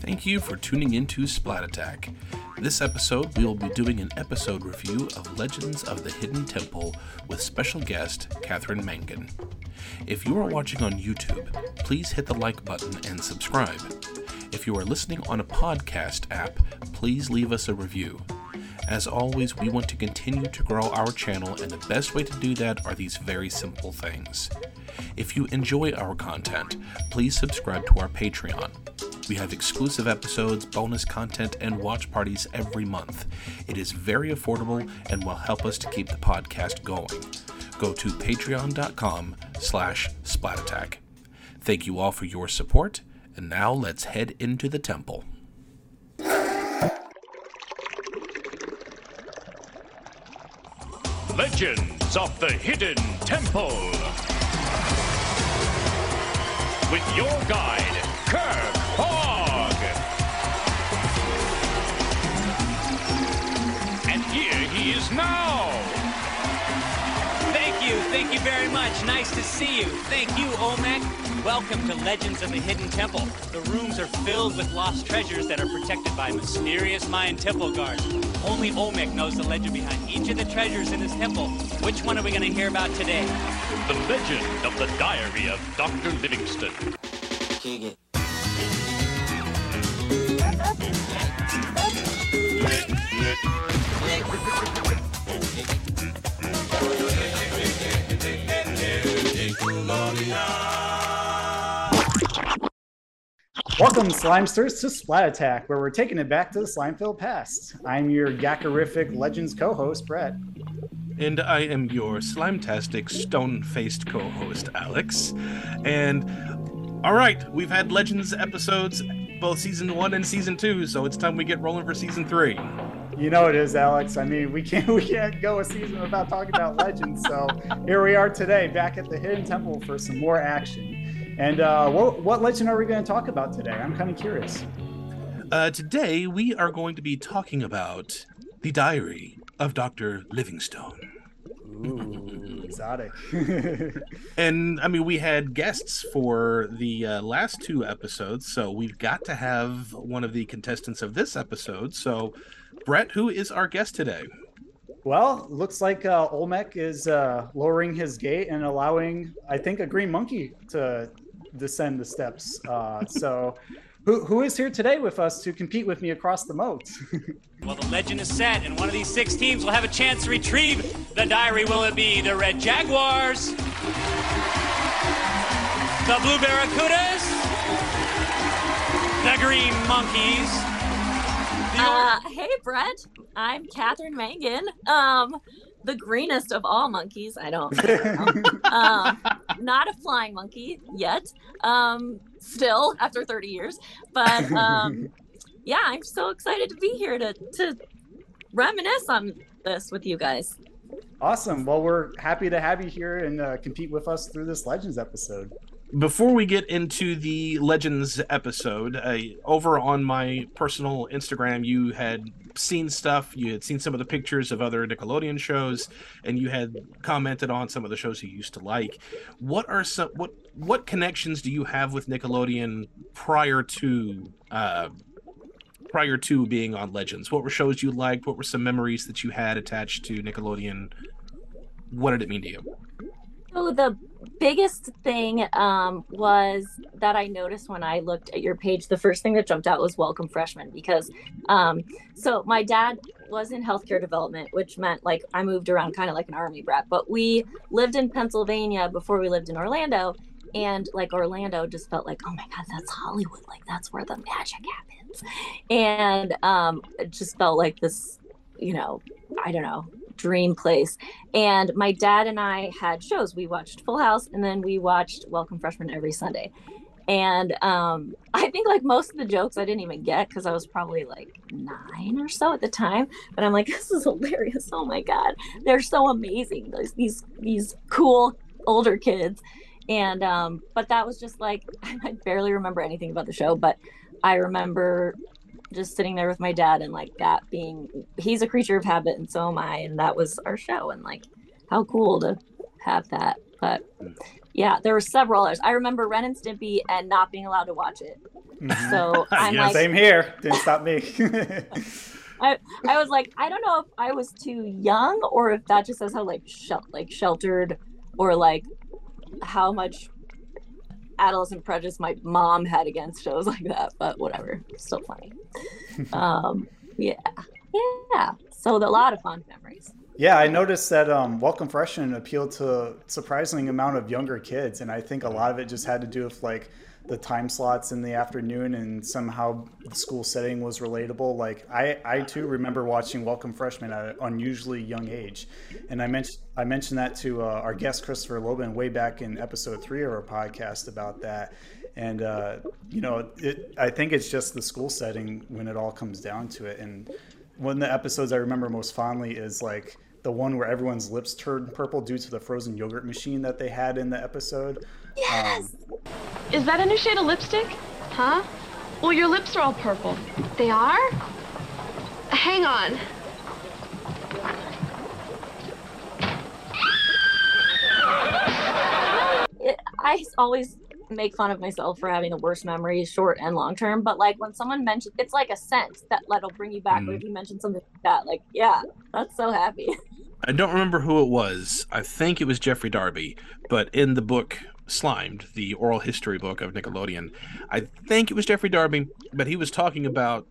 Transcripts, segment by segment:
Thank you for tuning into Splat Attack. This episode, we will be doing an episode review of Legends of the Hidden Temple with special guest Catherine Mangan. If you are watching on YouTube, please hit the like button and subscribe. If you are listening on a podcast app, please leave us a review. As always, we want to continue to grow our channel, and the best way to do that are these very simple things. If you enjoy our content, please subscribe to our Patreon. We have exclusive episodes, bonus content, and watch parties every month. It is very affordable and will help us to keep the podcast going. Go to patreon.com slash splatattack. Thank you all for your support, and now let's head into the temple. Legends of the Hidden Temple. With your guide, Kirk is now. Thank you, thank you very much. Nice to see you. Thank you, Olmec. Welcome to Legends of the Hidden Temple. The rooms are filled with lost treasures that are protected by mysterious Mayan temple guards. Only Olmec knows the legend behind each of the treasures in this temple. Which one are we going to hear about today? The legend of the diary of Dr. Livingstone. Welcome, Slimesters, to Splat Attack, where we're taking it back to the Slimefilled past. I'm your Gackerific Legends co-host, Brett. And I am your slime-tastic, stone-faced co-host, Alex. And all right, we've had Legends episodes, both season one and season two, so it's time we get rolling for season three. You know it is, Alex. I mean, we can't we can't go a season without talking about Legends. So here we are today, back at the Hidden Temple for some more action. And uh, what what legend are we going to talk about today? I'm kind of curious. Uh, today we are going to be talking about the diary of Dr. Livingstone. Ooh, exotic. And I mean, we had guests for the uh, last two episodes, so we've got to have one of the contestants of this episode. So, Brett, who is our guest today? well, looks like uh, Olmec is uh, lowering his gate and allowing, I think, a green monkey to descend the steps. Uh, so, who, who is here today with us to compete with me across the moat? Well, the legend is set, and one of these six teams will have a chance to retrieve the diary. Will it be the Red Jaguars? The Blue Barracudas? The Green Monkeys? Uh, hey, Brett. I'm Catherine Mangan. Um, the greenest of all monkeys. I don't. I don't um, not a flying monkey yet. Um, still after 30 years, but um, yeah, I'm so excited to be here to to reminisce on this with you guys. awesome. Well, we're happy to have you here and uh, compete with us through this Legends episode. Before we get into the Legends episode, uh, over on my personal Instagram, you had seen stuff. You had seen some of the pictures of other Nickelodeon shows, and you had commented on some of the shows you used to like. What are some what what connections do you have with Nickelodeon prior to uh, prior to being on Legends? What were shows you liked? What were some memories that you had attached to Nickelodeon? What did it mean to you? So the biggest thing um, was that I noticed when I looked at your page, the first thing that jumped out was welcome freshmen because um, so my dad was in healthcare development, which meant like I moved around kind of like an army brat, but we lived in Pennsylvania before we lived in Orlando. And like Orlando just felt like, oh my God, that's Hollywood. Like that's where the magic happens. And um, it just felt like this, you know, I don't know, dream place. And my dad and I had shows. We watched Full House and then we watched Welcome Freshmen every Sunday. And um, I think like most of the jokes I didn't even get because I was probably like nine or so at the time. But I'm like, this is hilarious. Oh my God. They're so amazing. These these these cool older kids. And um, but that was just like I barely remember anything about the show, but I remember just sitting there with my dad and like that being he's a creature of habit and so am I and that was our show and like how cool to have that But yeah, there were several others. I remember Ren and Stimpy and not being allowed to watch it. Mhm. So I'm Yes. like, Same here. Didn't stop me. I, I was like, I don't know if I was too young or if that just says how like shel- like sheltered or like how much adolescent prejudice my mom had against shows like that. But whatever, still funny. um, yeah, yeah. So a lot of fond memories. Yeah, I noticed that um, Welcome Freshmen appealed to a surprising amount of younger kids, and I think a lot of it just had to do with like the time slots in the afternoon, and somehow the school setting was relatable. Like I, I too remember watching Welcome Freshmen at an unusually young age, and I mentioned I mentioned that to uh, our guest Christopher Loban way back in episode three of our podcast about that. And uh, you know, it, I think it's just the school setting when it all comes down to it, and one of the episodes I remember most fondly is like the one where everyone's lips turned purple due to the frozen yogurt machine that they had in the episode. Yes. Is that a new shade of lipstick? Huh? Well, your lips are all purple. They are? Hang on. I always make fun of myself for having the worst memories, short and long term. But like when someone mentions, it's like a scent that that'll bring you back. But mm. if you mention something like that, like yeah, that's so happy. I don't remember who it was. I think it was Geoffrey Darby, but in the book Slimed, the oral history book of Nickelodeon, I think it was Geoffrey Darby, but he was talking about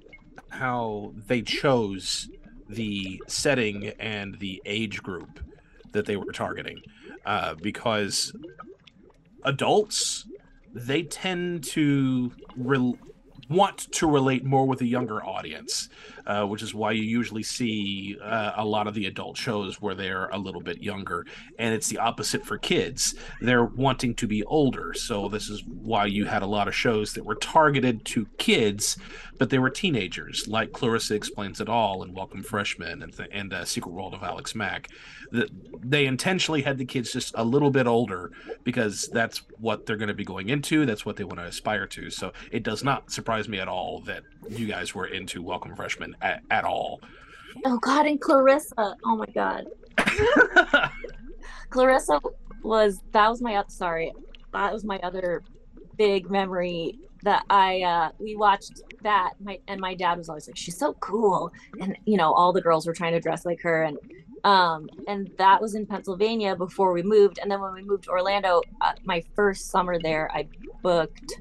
how they chose the setting and the age group that they were targeting uh, because adults they tend to rel- want to relate more with a younger audience uh, which is why you usually see uh, a lot of the adult shows where they're a little bit younger. And it's the opposite for kids. They're wanting to be older. So, this is why you had a lot of shows that were targeted to kids, but they were teenagers, like Clarissa Explains It All and Welcome Freshmen and, th- and uh, Secret World of Alex Mack. That they intentionally had the kids just a little bit older because that's what they're going to be going into. That's what they want to aspire to. So, it does not surprise me at all that you guys were into Welcome Freshmen at, at all. Oh God, and Clarissa. Oh my God, Clarissa was that was my sorry, that was my other big memory that I uh we watched that. My and my dad was always like she's so cool. And you know all the girls were trying to dress like her. And um and that was in Pennsylvania before we moved. And then when we moved to Orlando uh, my first summer there I booked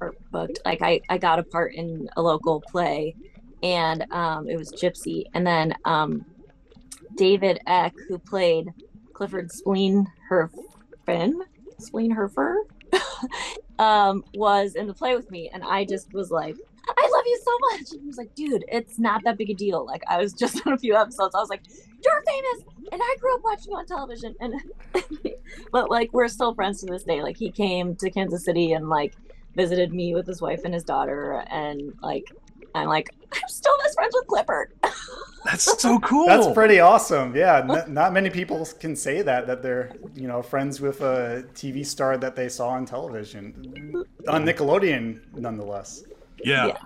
or booked like I I got a part in a local play and um it was Gypsy and then um David Eck who played Clifford Spleen Herfin Spleen Herfer um was in the play with me and I just was like I love you so much. And he was like, dude, it's not that big a deal. Like I was just on a few episodes. I was like, you're famous. And I grew up watching you on television. And but like we're still friends to this day. Like he came to Kansas City and like visited me with his wife and his daughter. And like I'm like, I'm still best friends with Clifford. That's so cool. That's pretty awesome. Yeah, n- not many people can say that that they're you know friends with a TV star that they saw on television on Nickelodeon, nonetheless. Yeah. Yeah.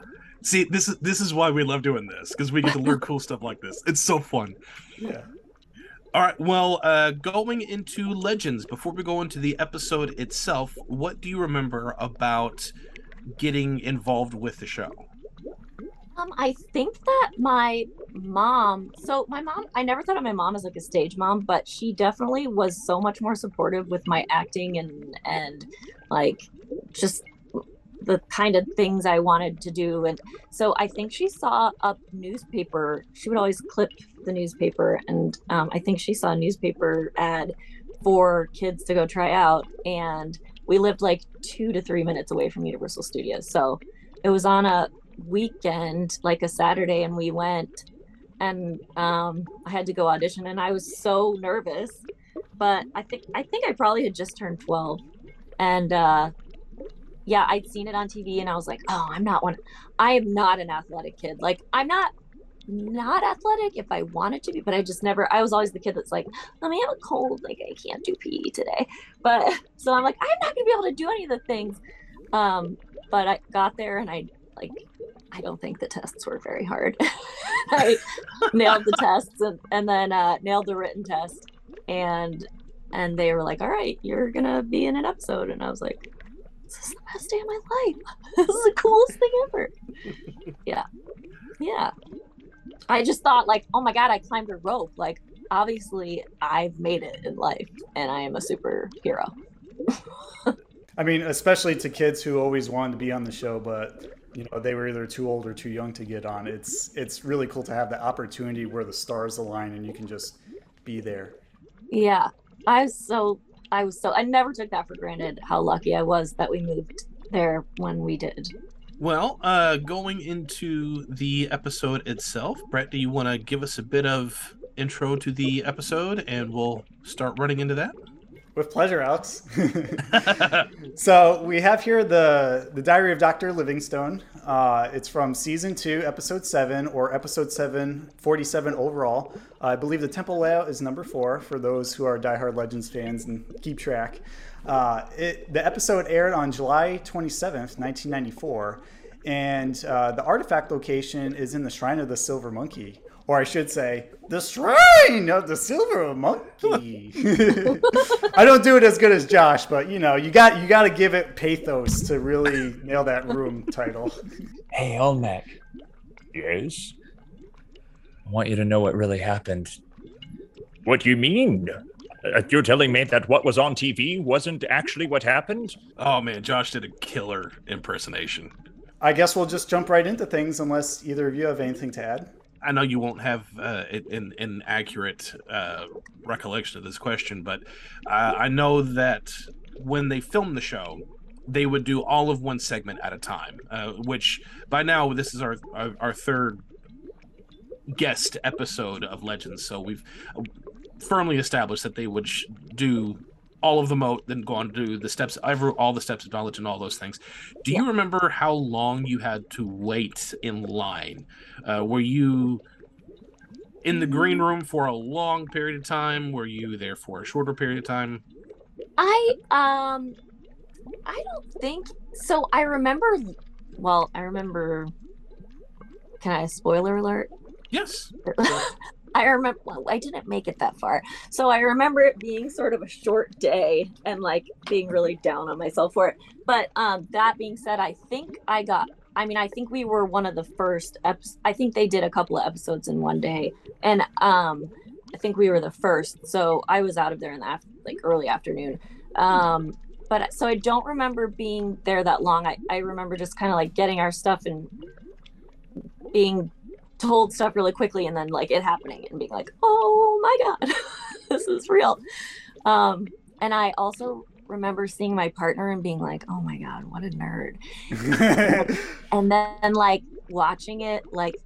See, this is this is why we love doing this because we get to learn cool stuff like this. It's so fun. Yeah. All right. Well, uh, going into legends before we go into the episode itself, what do you remember about getting involved with the show? Um, I think that my mom. So my mom, I never thought of my mom as like a stage mom, but she definitely was so much more supportive with my acting and and like just the kind of things I wanted to do. And so I think she saw a newspaper. She would always clip the newspaper, and um, I think she saw a newspaper ad for kids to go try out. And we lived like two to three minutes away from Universal Studios, so it was on a weekend, like a Saturday, and we went. And um, I had to go audition, and I was so nervous. But I think I think I probably had just turned twelve, and uh, yeah, I'd seen it on TV, and I was like, oh, I'm not one. I am not an athletic kid. Like I'm not not athletic if I wanted to be, but I just never. I was always the kid that's like, let me have a cold, like I can't do PE today. But so I'm like, I'm not gonna be able to do any of the things. Um, but I got there, and I like I don't think the tests were very hard. I nailed the tests and, and then uh, nailed the written test. And and they were like, "All right, you're gonna be in an episode," and I was like, "This is the best day of my life. this is the coolest thing ever." yeah, yeah. I just thought like, "Oh my god, I climbed a rope!" Like, obviously, I've made it in life, and I am a superhero. I mean, especially to kids who always wanted to be on the show, but you know they were either too old or too young to get on. It's it's really cool to have the opportunity where the stars align and you can just be there. Yeah, I was so I was so I never took that for granted. How lucky I was that we moved there when we did. Well, uh, going into the episode itself, Brett, do you want to give us a bit of intro to the episode, and we'll start running into that? With pleasure, Alex. so we have here the the Diary of Doctor Livingstone. Uh, it's from season two, episode seven, or episode seven, 47 overall. Uh, I believe the temple layout is number four for those who are diehard Legends fans and keep track. Uh, it, the episode aired on July 27th, 1994, and uh, the artifact location is in the Shrine of the Silver Monkey or I should say, the shrine of the silver monkey. I don't do it as good as Josh, but you know, you got you got to give it pathos to really nail that room title. Hey, Olmec. Yes? I want you to know what really happened. What do you mean? Uh, you're telling me that what was on TV wasn't actually what happened? Oh man, Josh did a killer impersonation. I guess we'll just jump right into things unless either of you have anything to add. I know you won't have uh, an, an accurate uh, recollection of this question, but uh, I know that when they filmed the show, they would do all of one segment at a time. Uh, which by now this is our, our, our third guest episode of Legends, so we've uh, firmly established that they would sh- do all of the moat, then go on to do the steps, ever all the steps of knowledge and all those things. Do you remember how long you had to wait in line? Uh, were you in the green room for a long period of time? Were you there for a shorter period of time? I um I don't think so. I remember well, I remember can I spoiler alert? Yes. I remember well, I didn't make it that far. So I remember it being sort of a short day and like being really down on myself for it. But um that being said, I think I got I mean, I think we were one of the first eps- I think they did a couple of episodes in one day. And um I think we were the first. So I was out of there in the af- like early afternoon. Um but so I don't remember being there that long. I, I remember just kind of like getting our stuff and being told stuff really quickly and then like it happening and being like, oh my God, this is real. Um, and I also remember seeing my partner and being like, oh my God, what a nerd. and then like watching it like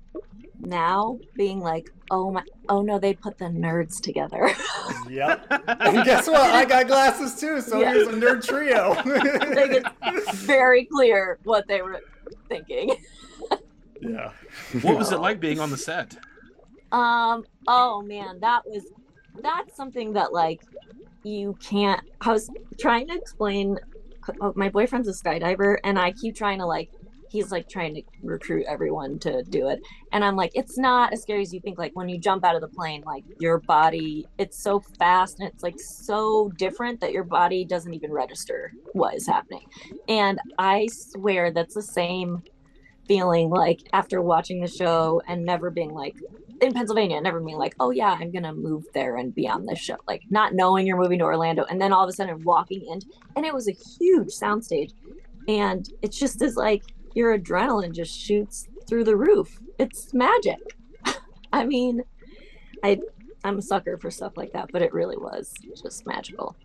now being like, oh my, oh no, they put the nerds together. yep. And guess what? I got glasses too, so Yeah. here's a nerd trio. like it's very clear what they were thinking. Yeah. What was it like being on the set? Um, oh man, that was that's something that like you can't I was trying to explain oh, my boyfriend's a skydiver and I keep trying to like he's like trying to recruit everyone to do it and I'm like it's not as scary as you think like when you jump out of the plane like your body it's so fast and it's like so different that your body doesn't even register what is happening and I swear that's the same feeling like after watching the show and never being like in Pennsylvania, never being like, oh yeah, I'm gonna move there and be on this show. Like not knowing you're moving to Orlando and then all of a sudden walking in and it was a huge soundstage. And it's just as like your adrenaline just shoots through the roof. It's magic. I mean, I I'm a sucker for stuff like that, but it really was just magical.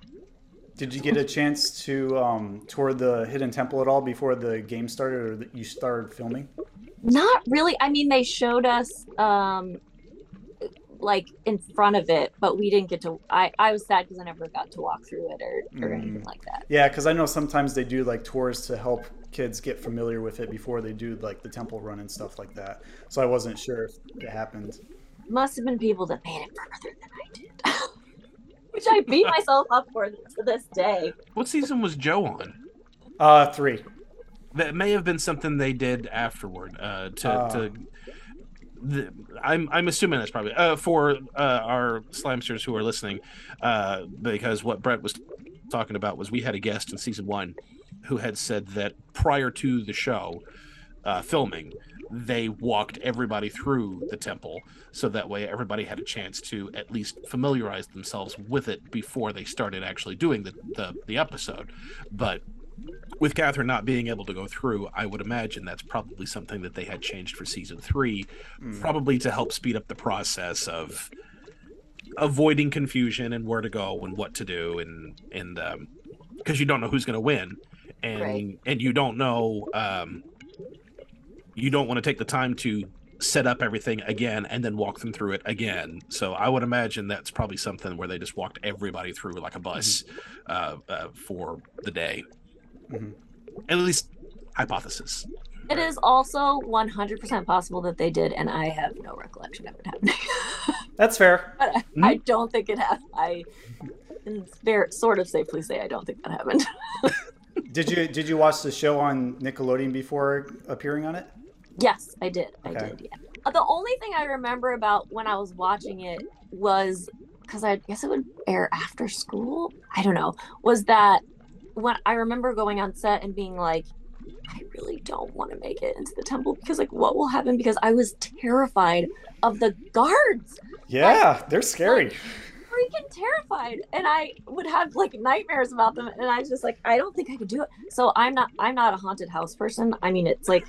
Did you get a chance to um, tour the Hidden Temple at all before the game started or that you started filming? Not really. I mean, they showed us um like in front of it, but we didn't get to. I I was sad because I never got to walk through it or or anything like that. Yeah, because I know sometimes they do like tours to help kids get familiar with it before they do like the temple run and stuff like that. So I wasn't sure if it happened. Must have been people that made it further than I did, which I beat myself up for to this day. What season was Joe on? Uh, three. That may have been something they did afterward uh, to, Uh. to the, I'm I'm assuming that's probably uh, for uh, our slimesters who are listening, uh, because what Brett was talking about was we had a guest in season one who had said that prior to the show uh, filming, they walked everybody through the temple so that way everybody had a chance to at least familiarize themselves with it before they started actually doing the the, the episode. But with Catherine not being able to go through, I would imagine that's probably something that they had changed for season three, probably to help speed up the process of avoiding confusion and where to go and what to do and and um because you don't know who's going to win and Right. and you don't know um you don't want to take the time to set up everything again and then walk them through it again so i would imagine that's probably something where they just walked everybody through like a bus uh, uh for the day Mhm. at least hypothesis It is also 100% possible that they did, and I have no recollection of it happening. That's fair. but I, I don't think it happened. I can very sort of safely say I don't think that happened. Did you did you watch the show on Nickelodeon before appearing on it? Yes, I did. I did. Yeah. Uh, The only thing I remember about when I was watching it was because I guess it would air after school. I don't know. Was that when I remember going on set and being like, I really don't want to make it into the temple because, like, what will happen? Because I was terrified of the guards. Yeah, they're scary. Freaking terrified. And i would have like nightmares about them. And i was just like i don't think i could do it. So i'm not i'm not a haunted house person. I mean it's like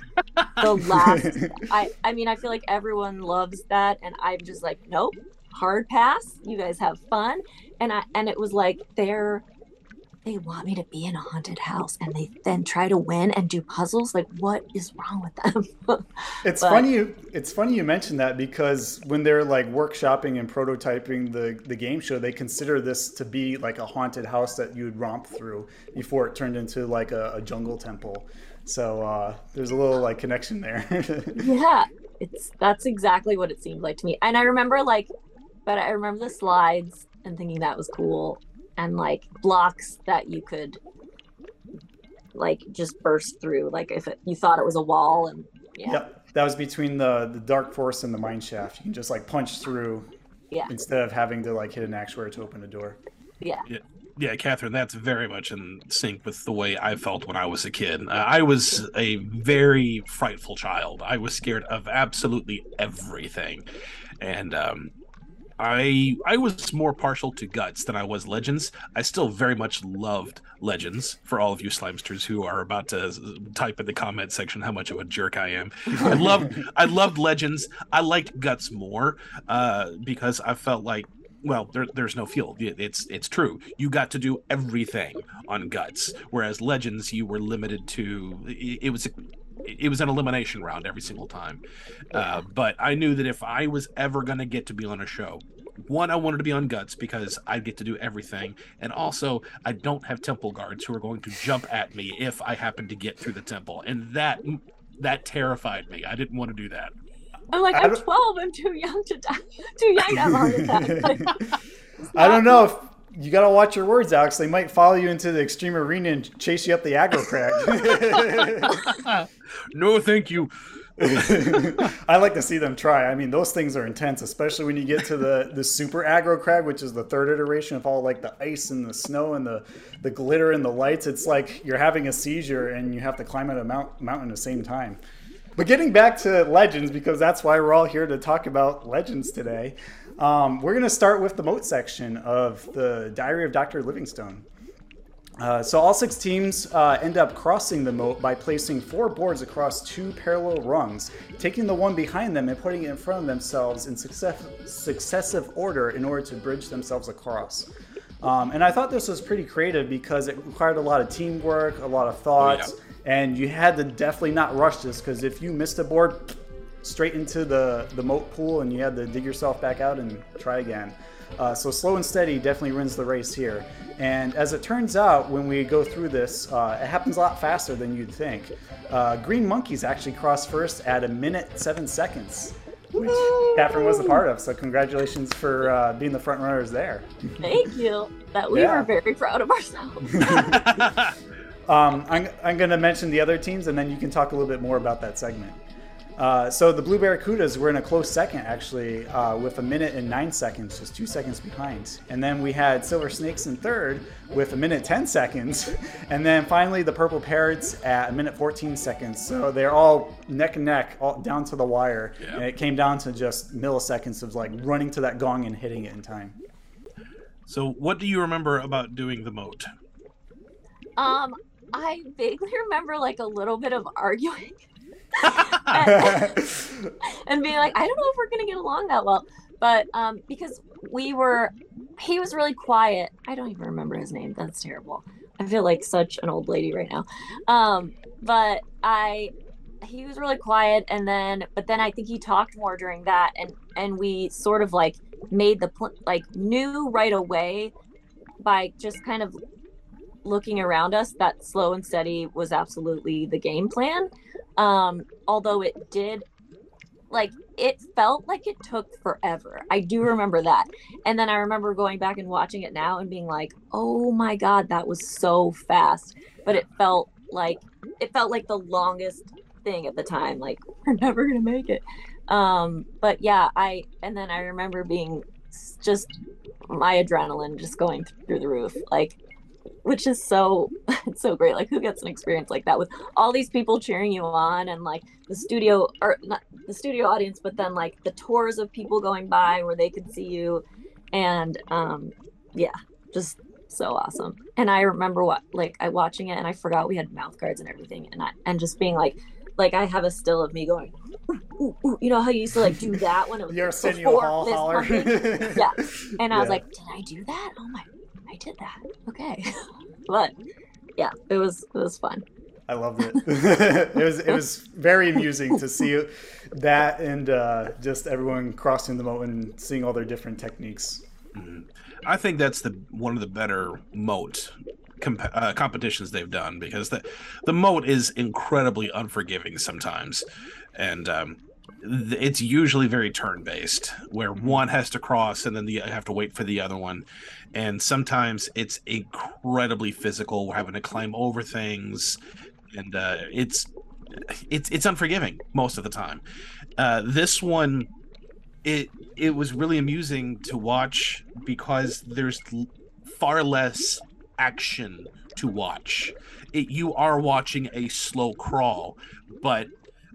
the last i i mean i feel like everyone loves that. And i'm just like nope. Hard pass. You guys have fun. And i and it was like they're they want me to be in a haunted house and they then try to win and do puzzles like what is wrong with them It's But- funny you it's funny you mentioned that because when they're like workshopping and prototyping the the game show, they consider this to be like a haunted house that you would romp through before it turned into like a, a jungle temple. So uh, there's a little like connection there. yeah it's that's exactly what it seemed like to me and i remember like but i remember the slides and thinking that was cool and like blocks that you could like just burst through like if it, you thought it was a wall and yeah Yep, that was between the the dark force and the mine shaft. You can just like punch through yeah instead of having to like hit an actuator to open a door. yeah Yeah, Catherine, that's very much in sync with the way I felt when I was a kid. Uh, I was a very frightful child. I was scared of absolutely everything, and um, I I was more partial to Guts than I was Legends. I still very much loved Legends. For all of you Slimesters who are about to type in the comment section how much of a jerk I am, I loved I loved Legends. I liked Guts more uh, because I felt like well there, there's no field it's it's true you got to do everything on guts whereas legends you were limited to it, it was a, it was an elimination round every single time. Uh, but i knew that if i was ever going to get to be on a show one i wanted to be on guts because i get to do everything. And also i don't have temple guards who are going to jump at me if i happen to get through the temple. And that that terrified me. I didn't want to do that. I'm like I i'm 12 i'm too young to die. Too young to have a heart attack. I don't know if you gotta watch your words, Alex. They might follow you into the extreme arena and chase you up the aggro crag. no thank you I like to see them try. I mean, those things are intense, especially when you get to the the super aggro crag, which is the third iteration of all like the ice and the snow and the the glitter and the lights. It's like you're having a seizure and you have to climb out a mount, mountain at the same time. But getting back to legends, because that's why we're all here to talk about legends today. Um, we're going to start with the moat section of the Diary of Dr. Livingstone. Uh, so all six teams uh, end up crossing the moat by placing four boards across two parallel rungs, taking the one behind them and putting it in front of themselves in success- successive order in order to bridge themselves across. Um, and I thought this was pretty creative because it required a lot of teamwork, a lot of thoughts, and you had to definitely not rush this because if you missed a board, straight into the, the moat pool and you had to dig yourself back out and try again. Uh, so slow and steady definitely wins the race here. And as it turns out, when we go through this, uh, it happens a lot faster than you'd think. Uh, Green Monkeys actually crossed first at a minute seven seconds, which Catherine was a part of. So congratulations for uh, being the front runners there. thank you that we Yeah. were very proud of ourselves Um, I'm, I'm going to mention the other teams, and then you can talk a little bit more about that segment. Uh, so the Blue Barracudas were in a close second, actually, uh, with a minute and nine seconds, just two seconds behind. And then we had Silver Snakes in third with a minute 10 seconds. And then finally the Purple Parrots at a minute 14 seconds. So they're all neck and neck, all down to the wire. Yeah. And it came down to just milliseconds of like running to that gong and hitting it in time. So, what do you remember about doing the moat? Um, I vaguely remember like a little bit of arguing and being like, I don't know if we're gonna get along that well. But um, because we were, he was really quiet. I don't even remember his name. That's terrible. I feel like such an old lady right now. Um, but I, he was really quiet, and then, but then I think he talked more during that, and and we sort of like made the pl- like knew right away by just kind of looking around us that slow and steady was absolutely the game plan. Um although it did like it felt like it took forever. I do remember that. And then i remember going back and watching it now and being like oh my god that was so fast. But it felt like it felt like the longest thing at the time like we're never gonna make it. Um but yeah i and then i remember being just my adrenaline just going through the roof. Like which is so it's so great like who gets an experience like that with all these people cheering you on and like the studio or not the studio audience but then like the tours of people going by where they could see you and um yeah just so awesome and i remember what like i watching it and i forgot we had mouth guards and everything and i and just being like like i have a still of me going ooh, ooh, ooh. you know how you used to like do that when it was Your Arsenio before Hall fist holler. yeah and I was like, did I do that? Oh my, I did that. Okay. but yeah, it was it was fun. I loved it. it was it was very amusing to see that and uh, just everyone crossing the moat and seeing all their different techniques. I think that's the one of the better moat comp- uh, competitions they've done because the the moat is incredibly unforgiving sometimes, and um, th- it's usually very turn based where one has to cross and then the, you have to wait for the other one, and sometimes it's incredibly physical. We're having to climb over things, and uh, it's it's it's unforgiving most of the time. Uh, this one it it was really amusing to watch because there's far less action to watch. It, you are watching a slow crawl, but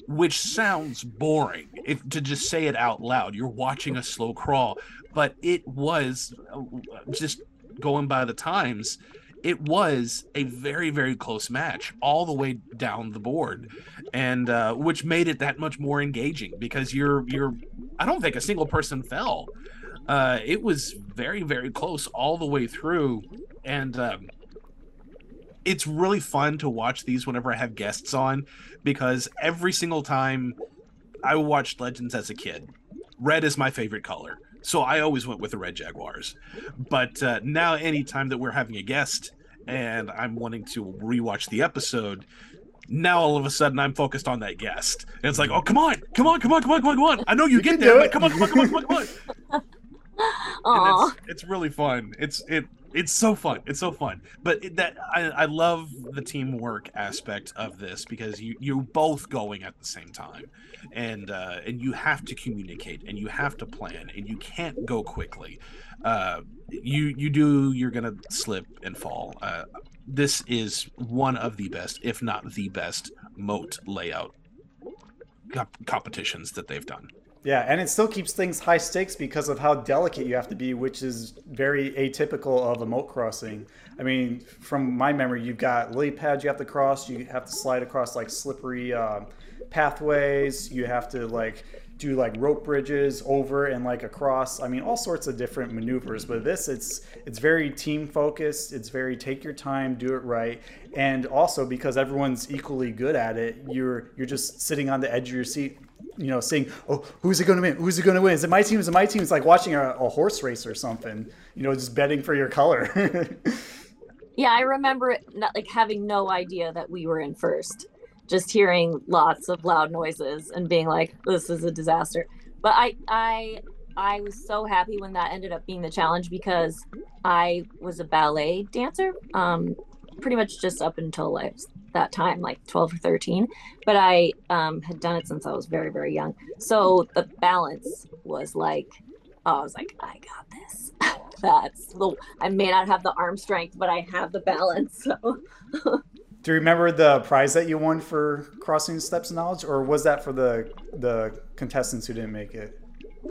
which sounds boring if to just say it out loud. You're watching a slow crawl, but it was uh, just going by the times. It was a very very close match all the way down the board, and uh, which made it that much more engaging because you're you're I don't think a single person fell. Uh, it was very, very close all the way through, and um, it's really fun to watch these whenever I have guests on because every single time I watched Legends as a kid, red is my favorite color, so I always went with the red Jaguars. But uh, now, anytime that we're having a guest and I'm wanting to rewatch the episode, now all of a sudden I'm focused on that guest. And it's like, oh come on, come on, come on, come on, come on, come on. I know you, You get there, but come on, come on, come on, come on, come on. Aw. And it's, it's really fun. It's it it's so fun. It's so fun. But it, that I, I love the teamwork aspect of this because you you're both going at the same time, and uh, and you have to communicate and you have to plan and you can't go quickly. Uh, you you do you're gonna slip and fall. Uh, this is one of the best, if not the best, moat layout comp- competitions that they've done. Yeah, and it still keeps things high stakes because of how delicate you have to be, which is very atypical of a moat crossing. I mean, from my memory, you've got lily pads you have to cross. You have to slide across like slippery uh, pathways. You have to like do like rope bridges over and like across. I mean, all sorts of different maneuvers. But this, it's it's very team focused. It's very take your time, do it right, and also because everyone's equally good at it, you're you're just sitting on the edge of your seat you know, seeing, "Oh, who's it going to win? Who's it going to win? Is it my team? Is it my team?" It's like watching a, a horse race or something. You know, just betting for your color. Yeah, I remember it not, like having no idea that we were in first, just hearing lots of loud noises and being like, "This is a disaster." But I, I, I was so happy when that ended up being the challenge because I was a ballet dancer, um, pretty much just up until I was that time, like 12 or 13, but I um, had done it since I was very, very young. So the balance was like, oh, I was like, I got this. That's the, I may not have the arm strength, but I have the balance. So Do you remember the prize that you won for crossing steps knowledge, or was that for the the contestants who didn't make it?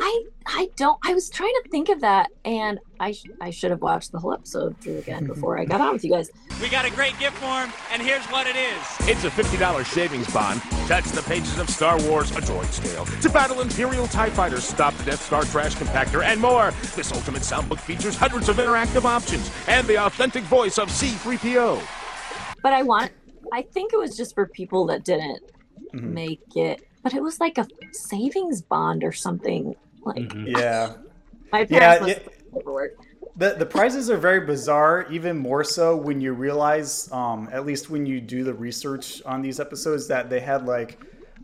I, I don't, I was trying to think of that and I, sh- I should have watched the whole episode through again before I got on with you guys. We got a great gift for him, and here's what it is. It's a $50 savings bond. Touch the pages of Star Wars, A Droid's Tale, to battle Imperial TIE fighters, stop the Death Star trash compactor, and more. This ultimate soundbook features hundreds of interactive options and the authentic voice of C-3PO. But I want, I think it was just for people that didn't Mhm. make it, but it was like a savings bond or something. Like Mhm. Yeah. my Yeah, parents must yeah. have the paperwork. The the prizes are very bizarre, even more so when you realize, um, at least when you do the research on these episodes, that they had like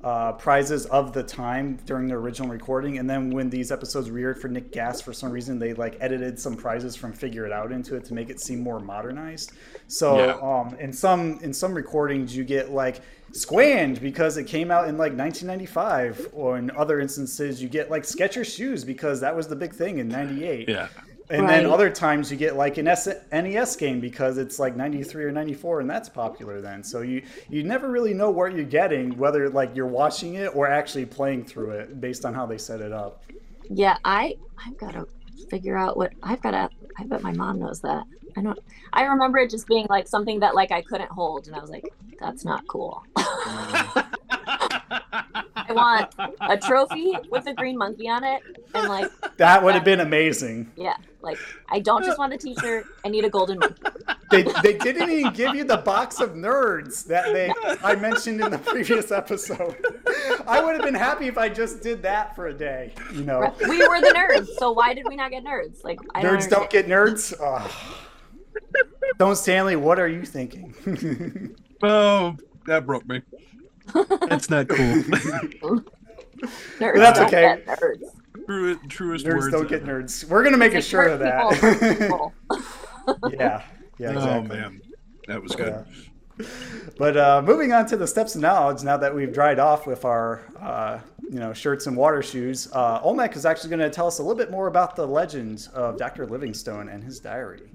uh, prizes of the time during the original recording, and then when these episodes reared for Nick Gas, for some reason they like edited some prizes from Figure It Out into it to make it seem more modernized. So Yeah. um, in some in some recordings you get like squanch because it came out in like 1995, or in other instances you get like Skechers shoes because that was the big thing in '98. Yeah. And then other times you get like an S- NES game because it's like 93 or 94 and that's popular then. So you you never really know what you're getting whether like you're watching it or actually playing through it based on how they set it up. Yeah, I I've got to figure out what I've got to. I bet my mom knows that. I don't. I remember it just being like something that like I couldn't hold, and I was like, "That's not cool." I want a trophy with a green monkey on it, and like, That would have been amazing. yeah, like I don't just want a T-shirt. I need a golden monkey. They, they didn't even give you the box of nerds that they I mentioned in the previous episode. I would have been happy if I just did that for a day, you know. We were the nerds, so why did we not get nerds? Like, I don't Nerds don't get nerds. Ugh. Don't Stanley, what are you thinking? Oh, that broke me. That's not cool. nerds. that's don't okay. Get nerds. True, truest nerds words don't get ever. nerds. We're gonna make a Like, shirt of hurt people, hurt that. yeah, yeah, exactly. Oh man, that was good. Yeah. But uh, moving on to the steps of knowledge, now that we've dried off with our, uh, you know, shirts and water shoes, uh, Olmec is actually going to tell us a little bit more about the legend of Dr. Livingstone and his diary.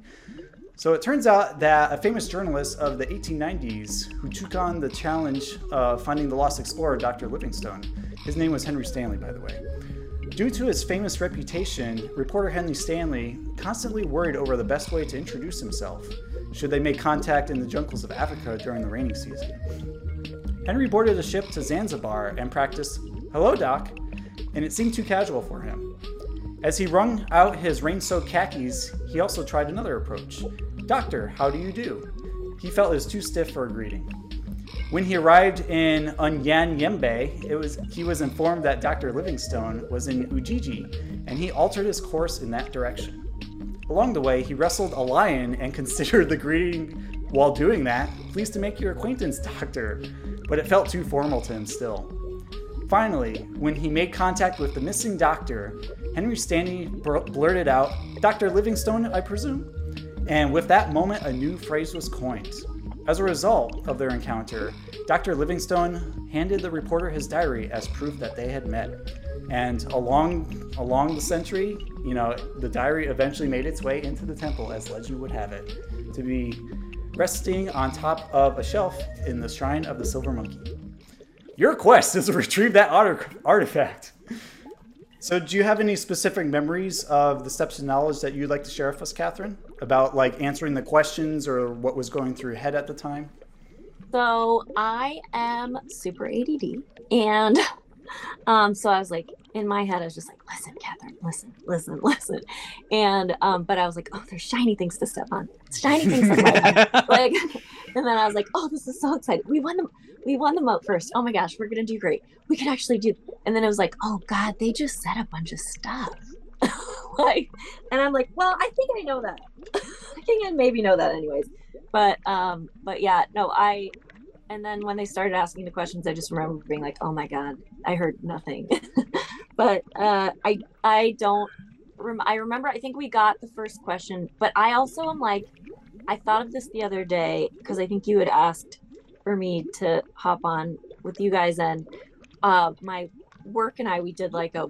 So it turns out that a famous journalist of the 1890s who took on the challenge of finding the lost explorer, Dr. Livingstone, his name was Henry Stanley, by the way. Due to his famous reputation, reporter Henry Stanley constantly worried over the best way to introduce himself should they make contact in the jungles of Africa during the rainy season. Henry boarded a ship to Zanzibar and practiced, Hello, Doc, and it seemed too casual for him. As he wrung out his rain soaked khakis, he also tried another approach Doctor, how do you do? He felt it was too stiff for a greeting. When he arrived in Unyanyembe, it was he was informed that Dr. Livingstone was in Ujiji, and he altered his course in that direction. Along the way, he wrestled a lion and considered the greeting while doing that, pleased to make your acquaintance, Doctor, but it felt too formal to him still. Finally, when he made contact with the missing doctor, Henry Stanley blurted out, Dr. Livingstone, I presume? And with that moment, a new phrase was coined. As a result of their encounter, Dr. Livingstone handed the reporter his diary as proof that they had met. And along along the century, you know, the diary eventually made its way into the temple as legend would have it, to be resting on top of a shelf in the shrine of the silver monkey. Your quest is to retrieve that art- artifact. So, do you have any specific memories of the steps of knowledge that you'd like to share with us, Catherine, about like answering the questions or what was going through your head at the time? So I am super ADD, and um, so I was like in my head, I was just like, "Listen, Catherine, listen, listen, listen," and um, but I was like, "Oh, there's shiny things to step on, shiny things to step on." like, and then I was like, "Oh, this is so exciting! We won them, we won them out first. Oh my gosh, we're gonna do great. We can actually do." And then it was like, "Oh God, they just said a bunch of stuff." like, and I'm like, "Well, I think I know that. I think I maybe know that, anyways." But um, but yeah, no, I and then when they started asking the questions i just remember being like oh my god i heard nothing but uh i i don't rem- i remember i think we got the first question but i also am like i thought of this the other day because i think you had asked for me to hop on with you guys and uh my work and I we did like a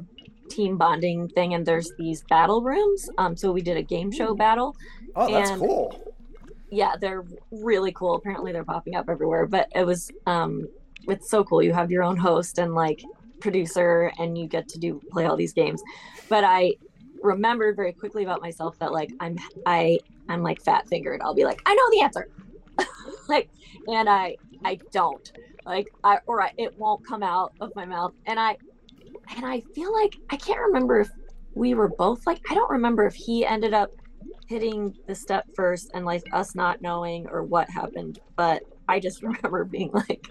team bonding thing and there's these battle rooms. Um so we did a game show battle. Oh, that's And- cool. Yeah, they're really cool. Apparently they're popping up everywhere, but it was um it's so cool. You have your own host and like producer and you get to do play all these games. But I remembered very quickly about myself that like I'm I I'm like fat fingered. I'll be like, I know the answer. like and I I don't. Like I or I, it won't come out of my mouth. And I and I feel like I can't remember if we were both like I don't remember if he ended up hitting the step first and like us not knowing or what happened, but I just remember being like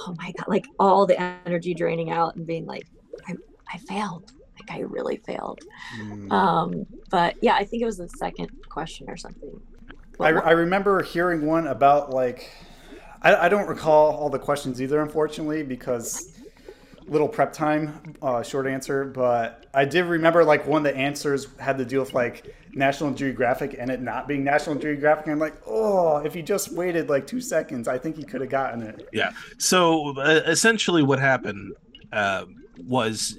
oh my god, like all the energy draining out and being like I I failed. Like I really failed. Mm. Um but yeah, I think it was the second question or something. I, I remember hearing one about like I, I don't recall all the questions either, unfortunately, because little prep time, uh, short answer. But I did remember like one of the answers had to do with like National Geographic and it not being National Geographic. I'm like, oh, if he just waited like two seconds, I think he could have gotten it. Yeah. So uh, essentially, what happened uh, was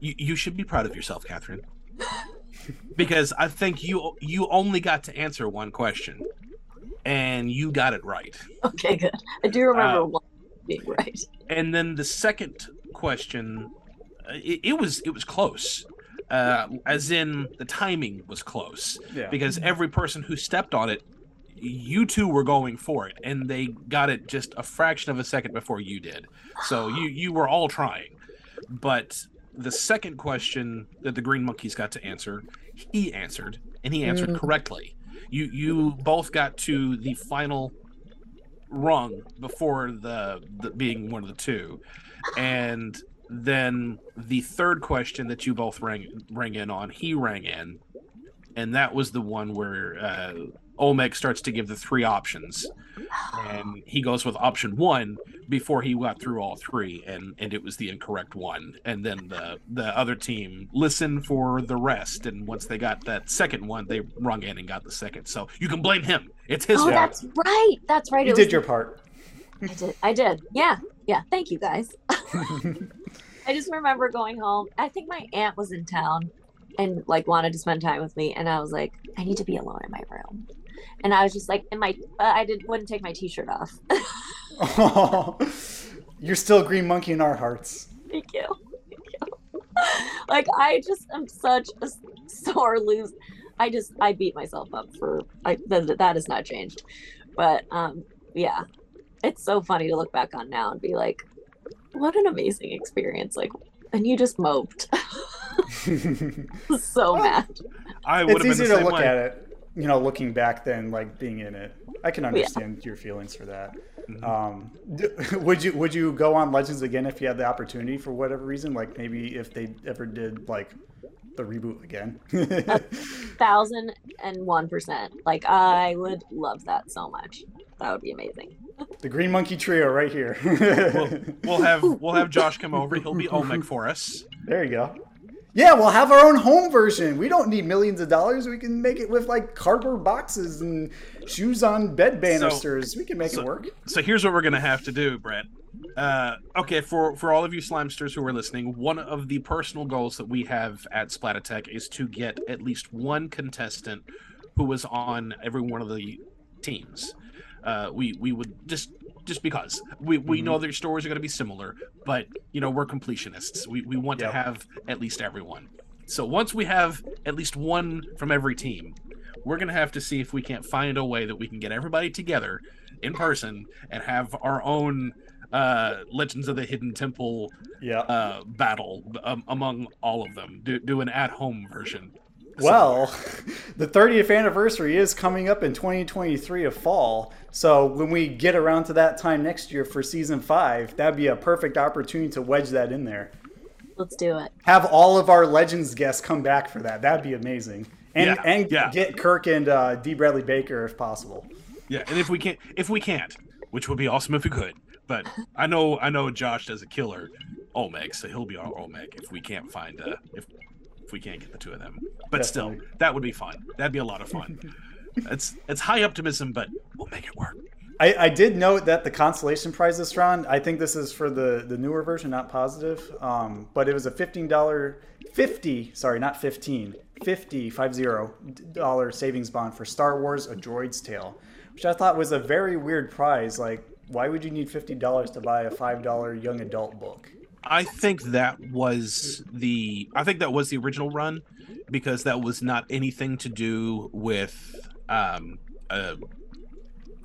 you, you should be proud of yourself, Catherine, because I think you you only got to answer one question, and you got it right. okay, good. I do remember Uh, one being right. And then the second question, uh, it, it was it was close. Uh, as in the timing was close Yeah. because every person who stepped on it you two were going for it and they got it just a fraction of a second before you did so you you were all trying but the second question that the green monkeys got to answer he answered and he answered Mm. correctly you you both got to the final rung before the, the being one of the two and then the third question that you both rang rang in on he rang in and that was the one where uh, Olmec starts to give the three options, and he goes with option one before he got through all three, and and it was the incorrect one. And then the the other team listened for the rest, and once they got that second one, they rung in and got the second. So you can blame him. It's his Oh, fault. that's right. That's right. You it was did your part. I did. I did. Yeah. Yeah. Thank you guys. I just remember going home. I think my aunt was in town and like wanted to spend time with me, and I was like, I need to be alone in my room. And I was just like, in my, uh, I didn't wouldn't take my t-shirt off. You're still a Green Monkey in our hearts. Thank you. Thank you. like I just am such a sore loser. I just I beat myself up for I that that has not changed. But um yeah. It's so funny to look back on now and be like, what an amazing experience. Like and you just moped. so Well, mad. I would it's have been the easier to same look way. at it, you know, looking back then, like being in it. I can Yeah. understand your feelings for that. Mhm. Um, would you would you go on Legends again if you had the opportunity for whatever reason? Like maybe if they ever did like the reboot again. Thousand and one percent. Like I would love that so much. That would be amazing. the Green Monkey Trio right here. We'll, we'll have we'll have Josh come over. He'll be Olmec for us. there you go. Yeah, we'll have our own home version. We don't need millions of dollars. We can make it with like cardboard boxes and shoes on bed banisters. we can make so- it work. So here's what we're gonna have to do, Brett. Uh, okay, for for all of you Slimesters who are listening, one of the personal goals that we have at Splat Attack is to get at least one contestant who was on every one of the teams. Uh, we we would just just because we, we know their stories are going to be similar, but you know we're completionists. We we want Yep. to have at least everyone. So once we have at least one from every team, we're gonna have to see if we can't find a way that we can get everybody together in person and have our own uh, Legends of the Hidden Temple Yeah. uh, battle um, among all of them. Do, do an at-home version. Well, the 30th anniversary is coming up in 2023 of fall. So when we get around to that time next year for season five, that'd be a perfect opportunity to wedge that in there. Let's do it. Have all of our Legends guests come back for that. That'd be amazing. And Yeah, and yeah. get Kirk and uh, D. Bradley Baker if possible. Yeah, and if we can't, if we can't, which would be awesome if we could, but I know I know Josh does a killer Olmec, so he'll be our Olmec if we can't find uh if if we can't get the two of them. But still, that would be fun. That'd be a lot of fun. it's it's high optimism, but we'll make it work. I, I did note that the consolation prize this round, I think this is for the, the newer version, not positive. Um, but it was a $15, 50, sorry, not 15, 50, 50 dollar savings bond for Star Wars A Droid's Tale, which I thought was a very weird prize. Like, why would you need $50 to buy a $5 young adult book? I think that was the I think that was the original run because that was not anything to do with um uh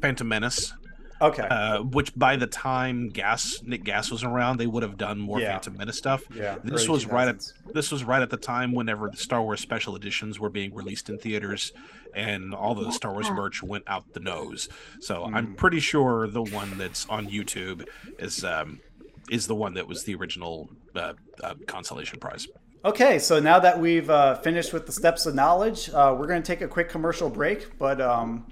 Phantom Menace. Okay. Uh, which by the time Gas Nick Gas was around, they would have done more Yeah. Phantom Menace stuff. Yeah, This early was right at this was right at the time whenever the Star Wars special editions were being released in theaters, and all the Star Wars merch went out the nose. So I'm Mm. pretty sure the one that's on YouTube is um, is the one that was the original uh, uh, consolation prize. Okay, so now that we've uh, finished with the steps of knowledge, uh, we're going to take a quick commercial break, but um,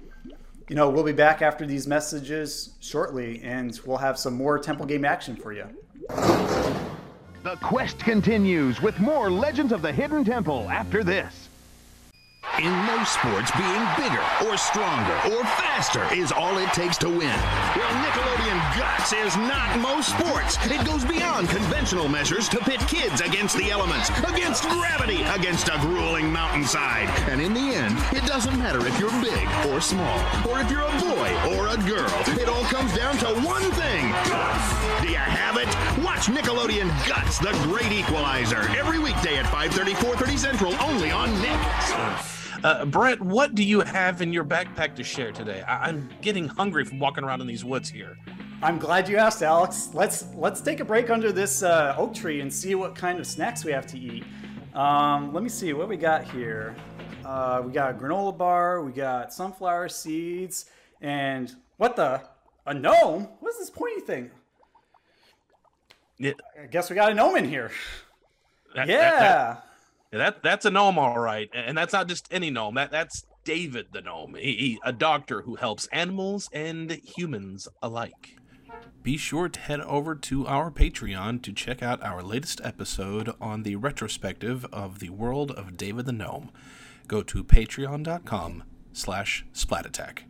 you know we'll be back after these messages shortly, and we'll have some more Temple game action for you. The quest continues with more Legends of the Hidden Temple after this. In most sports, being bigger or stronger or faster is all it takes to win. Well, Nickelodeon Guts is not most sports. It goes beyond conventional measures to pit kids against the elements, against gravity, against a grueling mountainside. And in the end, it doesn't matter if you're big or small, or if you're a boy or a girl. It all comes down to one thing. Do you have it? Watch Nickelodeon Guts, the great equalizer, every weekday at 5:30, 4:30 Central, only on Nick. Uh, Brett, what do you have in your backpack to share today? I- I'm getting hungry from walking around in these woods here. I'm glad you asked, Alex. Let's let's take a break under this uh, oak tree and see what kind of snacks we have to eat. Um, let me see what we got here. Uh, we got a granola bar, we got sunflower seeds, and what the? A gnome? What's this pointy thing? Yeah, I guess we got a gnome in here. that- yeah. that- that- Yeah, that that's a gnome, all right, and that's not just any gnome. That that's David the gnome, he, he- a doctor who helps animals and humans alike. Be sure to head over to our Patreon to check out our latest episode on the retrospective of the world of David the gnome. Go to patreon.com slash splatattack.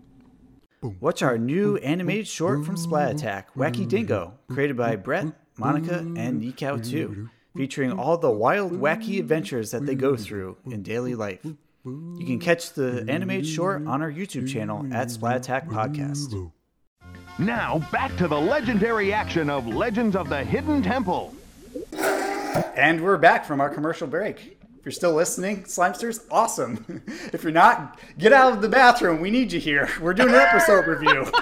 Watch our new animated short from Splat Attack, Wacky Dingo, created by Brett, Monica, and Nikau 2, featuring all the wild, wacky adventures that they go through in daily life. You can catch the animated short on our YouTube channel at Splat Attack Podcast. Now, back to the legendary action of Legends of the Hidden Temple. And we're back from our commercial break. If you're still listening, Slimesters, awesome. If you're not, get out of the bathroom. We need you here. We're doing an episode review.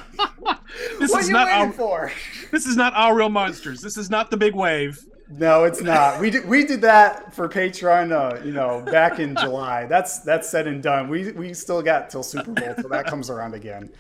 This what is are you not waiting our for? this is not our real monsters. This is not the big wave. No, it's not. We did we did that for Patreon, uh, you know, back in July. That's that's said and done. We we still got till Super Bowl till that comes around again.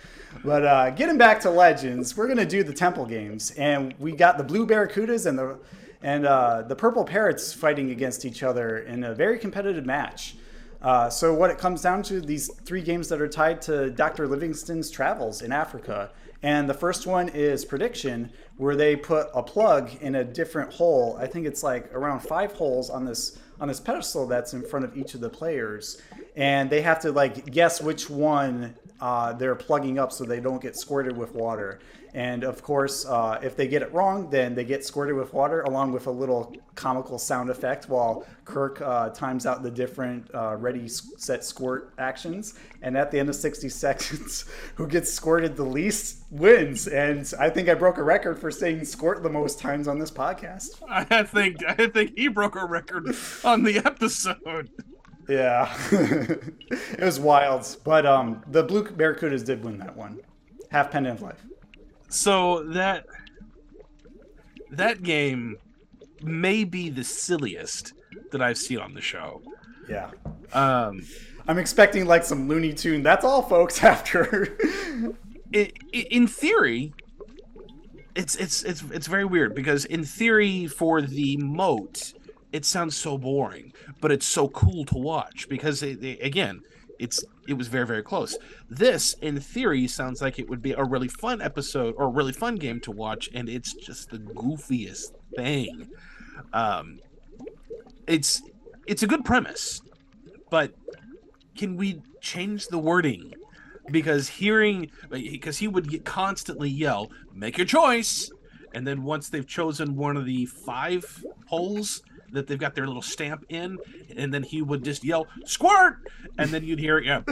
But uh, getting back to Legends, we're gonna do the Temple games, and we got the Blue Barracudas and the and uh, the Purple Parrots fighting against each other in a very competitive match. Uh, so what it comes down to these three games that are tied to Dr. Livingstone's travels in Africa. And the first one is prediction, where they put a plug in a different hole. I think it's like around five holes on this on this pedestal that's in front of each of the players, and they have to like guess which one uh, they're plugging up so they don't get squirted with water. And of course, uh, if they get it wrong, then they get squirted with water, along with a little comical sound effect while Kirk uh, times out the different uh, ready, set, squirt actions. And at the end of 60 seconds, who gets squirted the least wins. And I think I broke a record for saying squirt the most times on this podcast. I think I think he broke a record on the episode. Yeah, it was wild. But um, the Blue Barracudas did win that one. Half pendant of life. So that that game may be the silliest that I've seen on the show. Yeah. Um, I'm expecting like some Looney Tune. That's all, folks. After i i in theory, it's it's it's it's very weird because in theory, for the moat, it sounds so boring, but it's so cool to watch because it, it- again, it's it was very very close. This, in theory, sounds like it would be a really fun episode or a really fun game to watch, and it's just the goofiest thing. Um, it's it's a good premise, but can we change the wording because hearing because he would constantly yell, "Make your choice," and then once they've chosen one of the five holes that they've got their little stamp in, and then he would just yell, "Squirt!" and then you'd hear yeah,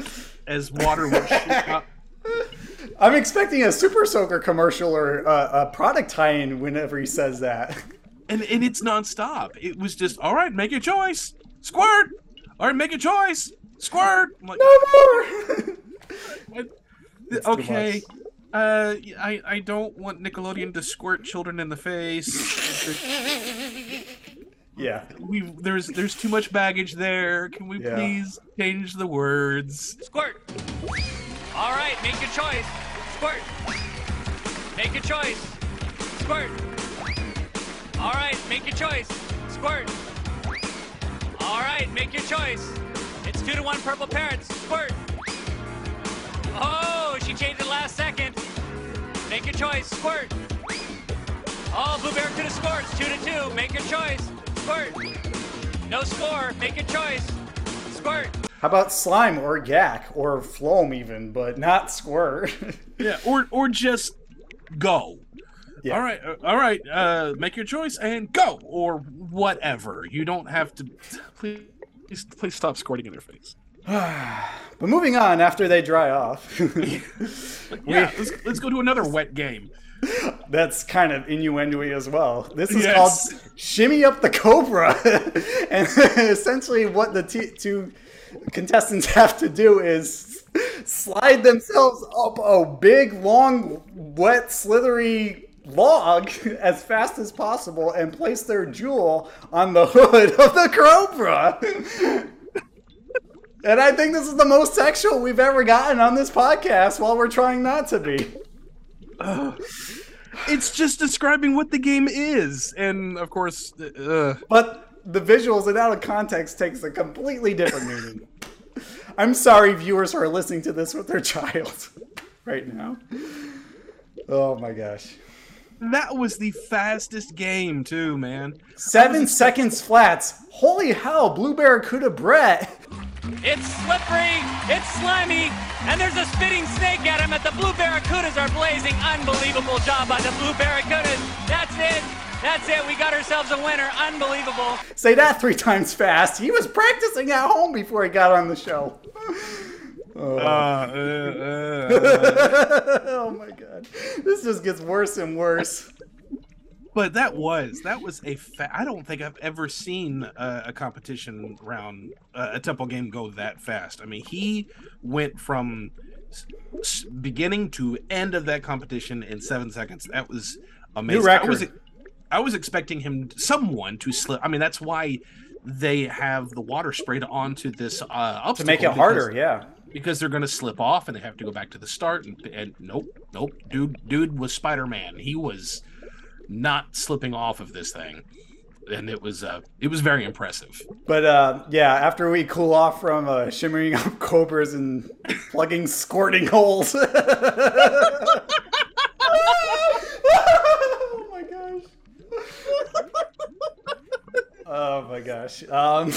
as water would shoot up. I'm expecting a Super Soaker commercial or uh, a product tie-in whenever he says that. And and it's nonstop. It was just all right. Make your choice. Squirt. All right, make a choice. Squirt. Like, no more. okay. Uh, I I don't want Nickelodeon to squirt children in the face. yeah, we there's there's too much baggage there. Can we Yeah. please change the words? Squirt. All right, make your choice. Squirt. Make your choice. Squirt. All right, make your choice. Squirt. All right, make your choice. It's two to one purple parrots. Squirt. Oh, she changed it last second. Make your choice. Squirt. Oh, Blue Barracuda scores. Two to two. Make your choice. Squirt. No score. Make your choice. Squirt. How about slime or yak or floam even, but not squirt? Yeah, or or just go. Yeah. All right, uh, all right. Uh, make your choice and go, or whatever. You don't have to. Please, please stop squirting in their face. but moving on after they dry off. Yeah, let's, let's go to another wet game. That's kind of innuendo as well. This is Yes. called Shimmy Up the Cobra. and essentially, what the t- two contestants have to do is slide themselves up a big, long, wet, slithery log as fast as possible and place their jewel on the hood of the Cobra. And I think this is the most sexual we've ever gotten on this podcast while we're trying not to be. It's just describing what the game is, and of course, uh, But the visuals and out of context takes a completely different meaning. I'm sorry, viewers who are listening to this with their child right now. Oh my gosh. that was the fastest game too, man. Seven seconds flats. Holy hell, Blue Barracuda Brett. It's slippery, it's slimy, and there's a spitting snake at him. At the Blue Barracudas are blazing. Unbelievable job by the Blue Barracudas. That's it. That's it. We got ourselves a winner. Unbelievable. Say that three times fast. He was practicing at home before he got on the show. Oh. Uh, uh, uh, oh my god. This just gets worse and worse. But that was that was a fa- I don't think I've ever seen a, a competition round uh, a temple game go that fast. I mean, he went from s- s- beginning to end of that competition in seven seconds. That was amazing. I was. I was expecting him someone to slip. I mean, that's why they have the water sprayed onto this uh, obstacle To make it harder, yeah. because they're going to slip off and they have to go back to the start and, and nope nope dude dude was spider-man he was not slipping off of this thing and it was uh it was very impressive But uh, yeah, after we cool off from uh, shimmering up cobras and plugging squirting holes. oh my gosh. Oh my gosh. Um,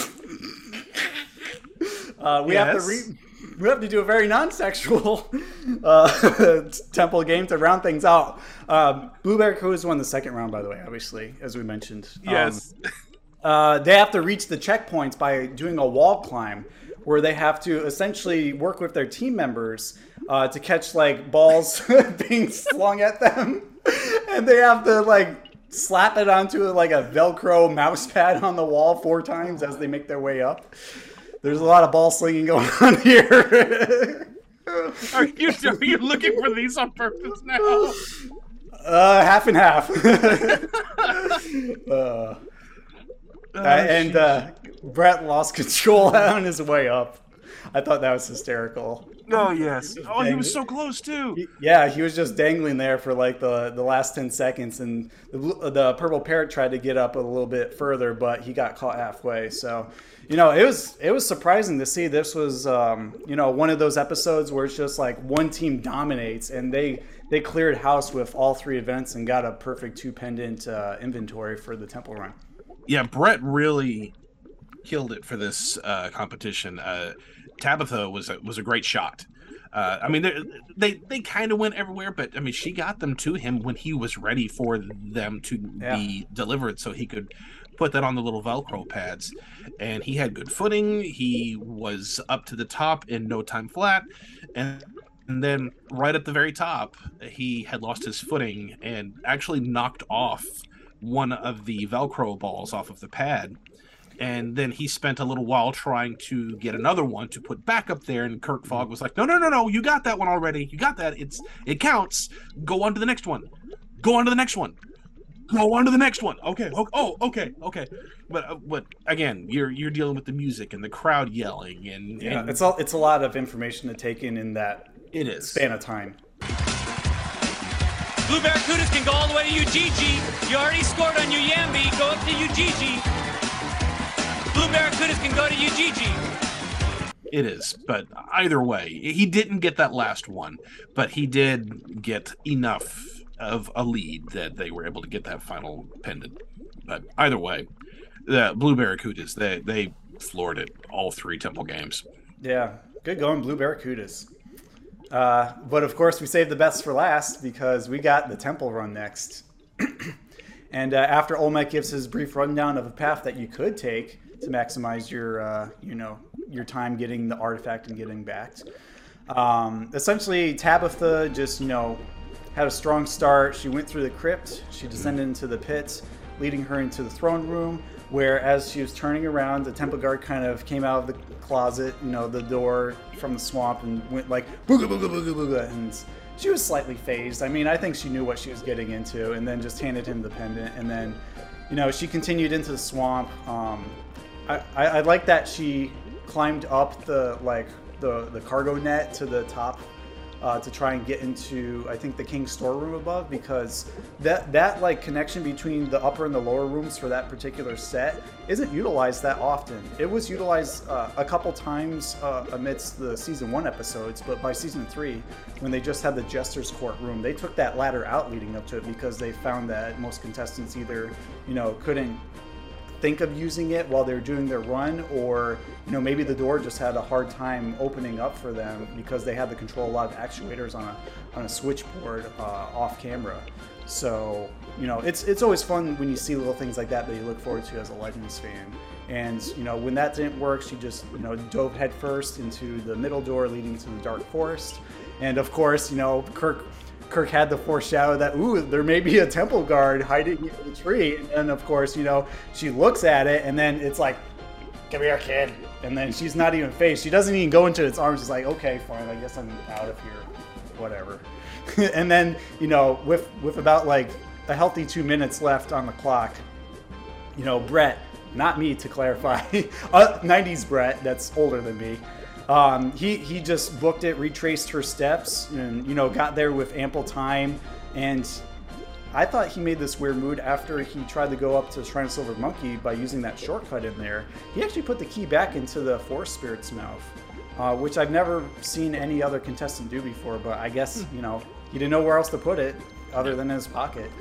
uh, we have to re- we have to do a very non-sexual uh, temple game to round things out. Um, Blue Barracudas won the second round, by the way, obviously, as we mentioned. Um, yes uh, they have to reach the checkpoints by doing a wall climb where they have to essentially work with their team members uh, to catch like balls being slung at them and they have to like slap it onto like a velcro mouse pad on the wall four times as they make their way up there's a lot of ball slinging going on here are you are you looking for these on purpose now uh, half and half uh, Oh, and uh, Brett lost control on his way up. I thought that was hysterical. Oh yes oh he was so close too Yeah, he was just dangling there for like the, the last 10 seconds, and the, the purple parrot tried to get up a little bit further, but he got caught halfway. So, you know, it was it was surprising to see this was um, you know one of those episodes where it's just like one team dominates, and they they cleared house with all three events and got a perfect two pendant uh, inventory for the temple run. yeah brett really killed it for this uh competition uh tabitha was a was a great shot Uh, I mean, they they, they kind of went everywhere, but I mean, she got them to him when he was ready for them to Yeah. be delivered, so he could put that on the little Velcro pads. And he had good footing. He was up to the top in no time flat, and and then right at the very top, he had lost his footing and actually knocked off one of the Velcro balls off of the pad. And then he spent a little while trying to get another one to put back up there. And Kirk Fogg was like, "No, no, no, no! You got that one already. You got that. It's it counts. Go on to the next one. Go on to the next one. Go on to the next one. Okay. Oh, okay. Okay. But uh, but again, you're you're dealing with the music and the crowd yelling and, Yeah, and it's all it's a lot of information to take in in that it is span of time. Blue Barracudas can go all the way to Ujiji. You already scored on Uyambi. Go up to Ujiji. Blue Barracudas can go to Ujiji. It is, but either way, he didn't get that last one, but he did get enough of a lead that they were able to get that final pendant. But either way, the Blue Barracudas they they floored it all three Temple games. Yeah, good going, Blue Barracudas. Uh, but of course, we saved the best for last because we got the temple run next. and uh, after Olmec gives his brief rundown of a path that you could take to maximize your, uh, you know, your time getting the artifact and getting backed, um, essentially Tabitha just, you know, had a strong start. She went through the crypt. She descended into the pit, leading her into the throne room. Where, as she was turning around, the temple guard kind of came out of the closet, you know, the door from the swamp, and went like booga booga booga booga, and she was slightly fazed. I mean, I think she knew what she was getting into, and then just handed him the pendant, and then, you know, she continued into the swamp. Um, I, I, like that she climbed up the like the the cargo net to the top uh, to try and get into I think the king's storeroom above because that that like connection between the upper and the lower rooms for that particular set isn't utilized that often. It was utilized uh, a couple times uh, amidst the season one episodes, but by season three, when they just had the jester's court room, they took that ladder out leading up to it because they found that most contestants either you know couldn't think of using it while they're doing their run or you know maybe the door just had a hard time opening up for them because they had to control a lot of actuators on a on a switchboard uh, off camera. So you know it's it's always fun when you see little things like that that you look forward to as a legends fan. And you know when that didn't work she just you know dove headfirst into the middle door leading to the dark forest. And of course you know kirk Kirk had the foreshadow that ooh, there may be a temple guard hiding in the tree, and then of course, you know, she looks at it, and then it's like, "Come here, kid," and then she's not even faced. She doesn't even go into its arms. She's like, "Okay, fine, I guess I'm out of here, whatever." and then, you know, with with about like a healthy two minutes left on the clock, you know, Brett, not me to clarify, uh, 90s Brett, that's older than me. Um, he he just booked it, retraced her steps, and you know got there with ample time. And I thought he made this weird mood after he tried to go up to Shrine of Silver Monkey by using that shortcut in there. He actually put the key back into the Forest Spirit's mouth, uh, which I've never seen any other contestant do before. But I guess you know he didn't know where else to put it other than in his pocket.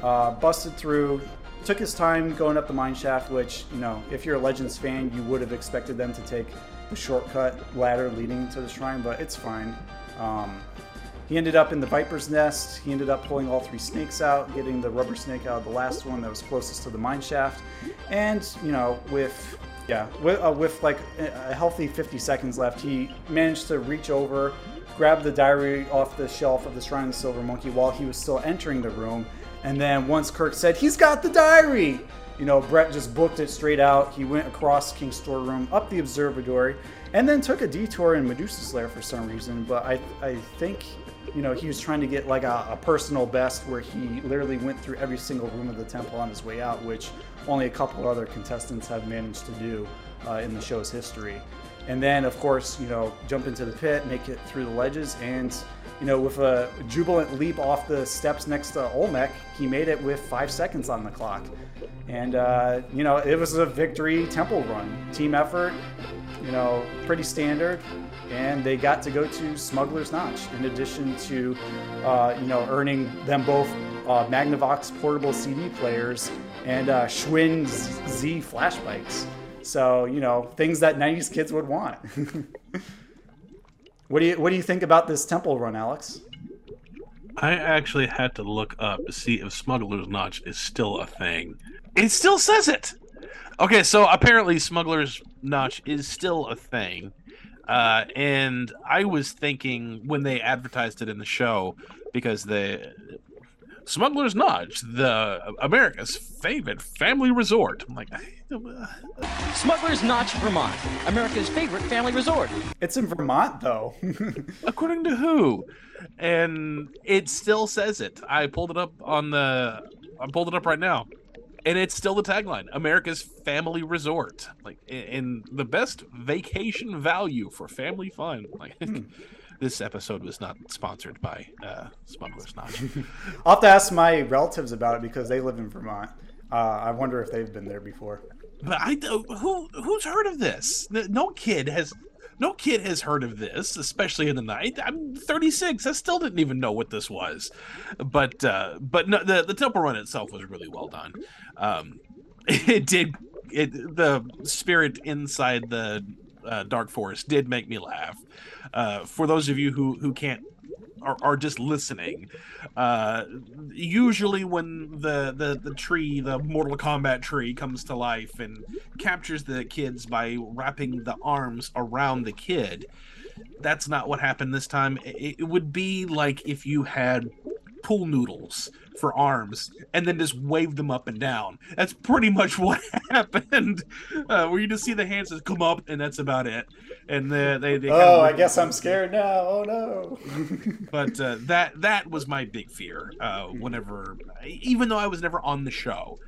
Uh, busted through, took his time going up the mine shaft, which you know if you're a Legends fan, you would have expected them to take the shortcut ladder leading to the shrine, but it's fine. Um, he ended up in the Viper's Nest. He ended up pulling all three snakes out, getting the rubber snake out of the last one that was closest to the mine shaft. And, you know, with, yeah, with, uh, with like a healthy 50 seconds left, he managed to reach over, grab the diary off the shelf of the Shrine of the Silver Monkey while he was still entering the room. And then once Kirk said, he's got the diary, you know, Brett just booked it straight out. He went across King's storeroom, up the observatory, and then took a detour in Medusa's lair for some reason. But I, I think, you know, he was trying to get like a, a personal best where he literally went through every single room of the temple on his way out, which only a couple other contestants have managed to do uh, in the show's history. And then, of course, you know, jump into the pit, make it through the ledges, and you know, with a jubilant leap off the steps next to Olmec, he made it with five seconds on the clock. And, uh, you know, it was a victory temple run. Team effort, you know, pretty standard. And they got to go to Smuggler's Notch in addition to, uh, you know, earning them both uh, Magnavox portable CD players and uh, Schwinn Z flash bikes. So, you know, things that 90s kids would want. What do you What do you think about this temple run, Alex? I actually had to look up to see if Smuggler's Notch is still a thing. It still says it. Okay, so apparently Smuggler's Notch is still a thing. Uh, and I was thinking when they advertised it in the show, because the Smuggler's Notch, the America's favorite family resort. I'm like, Smuggler's Notch, Vermont, America's favorite family resort. It's in Vermont, though. according to who? And it still says it. I pulled it up on the. I pulled it up right now, and it's still the tagline: America's family resort. Like, in the best vacation value for family fun. Like. This episode was not sponsored by uh, Smuggler's Notch. I'll have to ask my relatives about it because they live in Vermont. Uh, I wonder if they've been there before. But I who who's heard of this? No kid has no kid has heard of this, especially in the night. I'm 36. I still didn't even know what this was. But uh, but no, the the temple run itself was really well done. Um, it did it the spirit inside the uh, Dark Forest did make me laugh. Uh, for those of you who who can't are, are just listening, uh, usually when the, the the tree, the Mortal Kombat tree, comes to life and captures the kids by wrapping the arms around the kid, that's not what happened this time. It, it would be like if you had pool noodles for arms and then just wave them up and down. That's pretty much what happened. Uh, where you just see the hands just come up and that's about it. And the, they, they oh, I guess I'm scared now. Oh no! but uh, that that was my big fear. Uh, whenever, even though I was never on the show,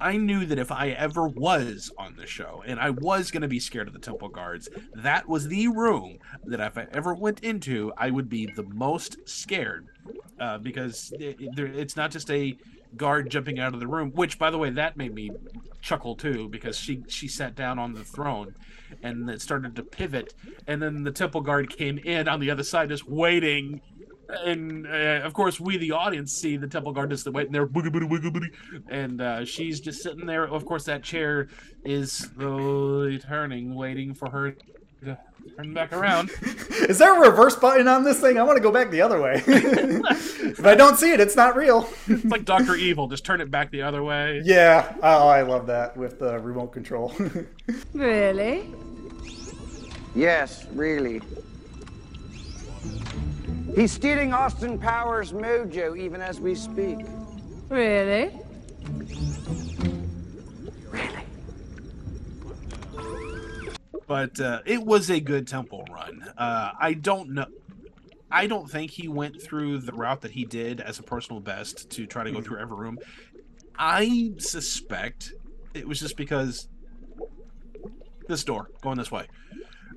I knew that if I ever was on the show and I was going to be scared of the temple guards, that was the room that if I ever went into, I would be the most scared uh, because it, it, it's not just a guard jumping out of the room. Which, by the way, that made me chuckle too because she she sat down on the throne and it started to pivot, and then the temple guard came in on the other side, just waiting. And uh, of course, we the audience see the temple guard just waiting there, boogie boogie boogie boogie, and uh, she's just sitting there. Of course, that chair is slowly turning, waiting for her to turn back around. Is there a reverse button on this thing? I want to go back the other way. if I don't see it, it's not real. it's like Doctor Evil. Just turn it back the other way. Yeah. Oh, I love that with the remote control. really? Yes, really. He's stealing Austin Powers' mojo even as we speak. Really? But uh, it was a good temple run. Uh, I don't know. I don't think he went through the route that he did as a personal best to try to go through every room. I suspect it was just because this door going this way.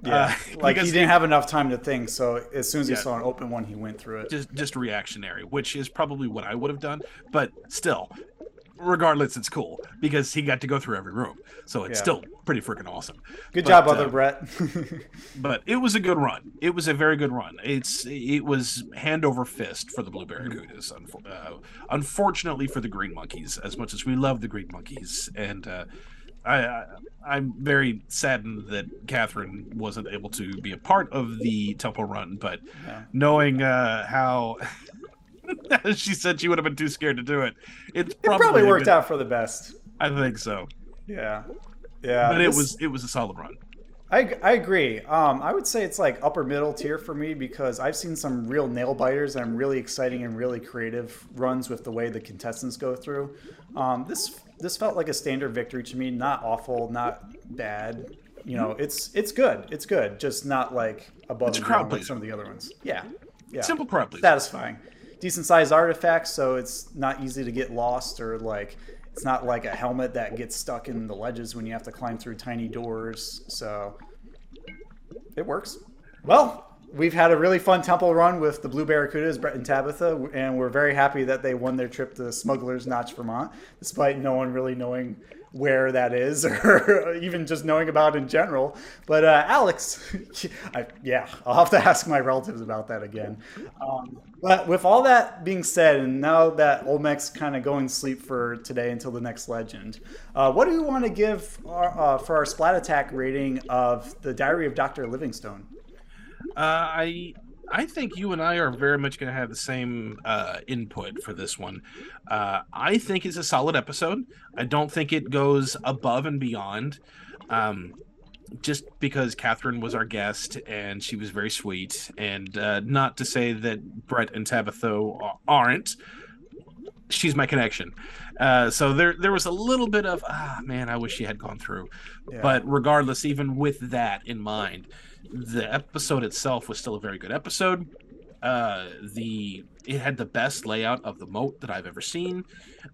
Yeah, uh, like he didn't have enough time to think. So as soon as he saw an open one, he went through it. Just, just reactionary, which is probably what I would have done. But still, regardless, it's cool because he got to go through every room. So it's yeah. still pretty freaking awesome. Good but, job, other uh, Brett. but it was a good run. It was a very good run. It's it was hand over fist for the Blue Barracudas. Uh, unfortunately for the Green Monkeys, as much as we love the Green Monkeys, and uh, I, I am very saddened that Catherine wasn't able to be a part of the Temple Run, but yeah. knowing uh, how she said she would have been too scared to do it. It's probably, it probably worked out for the best. I think so. Yeah, yeah. But this, it was it was a solid run. I, I agree. Um, I would say it's like upper middle tier for me because I've seen some real nail biters and really exciting and really creative runs with the way the contestants go through. Um, this this felt like a standard victory to me. Not awful, not bad. You know, it's it's good. It's good. Just not like above it's and beyond like some of the other ones. Yeah, yeah. Simple crowd Satisfying decent sized artifacts, so it's not easy to get lost or like it's not like a helmet that gets stuck in the ledges when you have to climb through tiny doors. So it works. Well, we've had a really fun temple run with the Blue Barracudas, Brett and Tabitha, and we're very happy that they won their trip to Smuggler's Notch, Vermont, despite no one really knowing where that is or even just knowing about in general. But uh, Alex, I, yeah, I'll have to ask my relatives about that again. Um, but with all that being said, and now that Olmec's kind of going to sleep for today until the next legend, uh, what do you want to give our, uh, for our Splat Attack rating of the Diary of Dr. Livingstone? Uh, I I think you and I are very much going to have the same uh, input for this one. Uh, I think it's a solid episode. I don't think it goes above and beyond. Um, just because Catherine was our guest and she was very sweet, and uh, not to say that Brett and Tabitha aren't. She's my connection. Uh, so there, there was a little bit of ah man, I wish she had gone through. Yeah. But regardless, even with that in mind, the episode itself was still a very good episode. Uh, the it had the best layout of the moat that I've ever seen.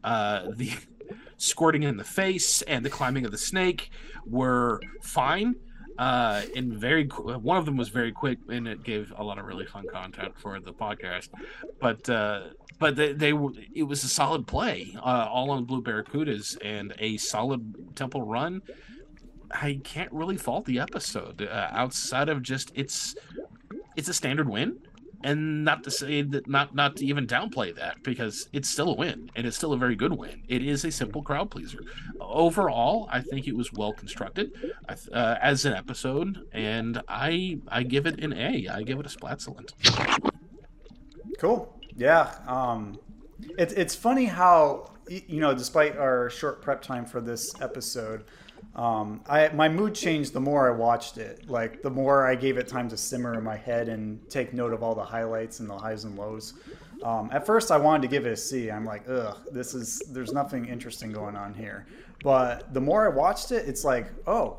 Uh, the squirting in the face and the climbing of the snake were fine. Uh, and very one of them was very quick, and it gave a lot of really fun content for the podcast. But uh, but they, they were it was a solid play, uh, all on Blue Barracudas, and a solid Temple run. I can't really fault the episode uh, outside of just it's it's a standard win, and not to say that not not to even downplay that because it's still a win and it's still a very good win. It is a simple crowd pleaser. Overall, I think it was well constructed uh, as an episode, and I I give it an A. I give it a splatulent. Cool. Yeah. Um, it's it's funny how you know, despite our short prep time for this episode, um, I my mood changed the more I watched it. Like the more I gave it time to simmer in my head and take note of all the highlights and the highs and lows. Um, at first, I wanted to give it a C. I'm like, ugh, this is there's nothing interesting going on here. But the more I watched it, it's like, oh,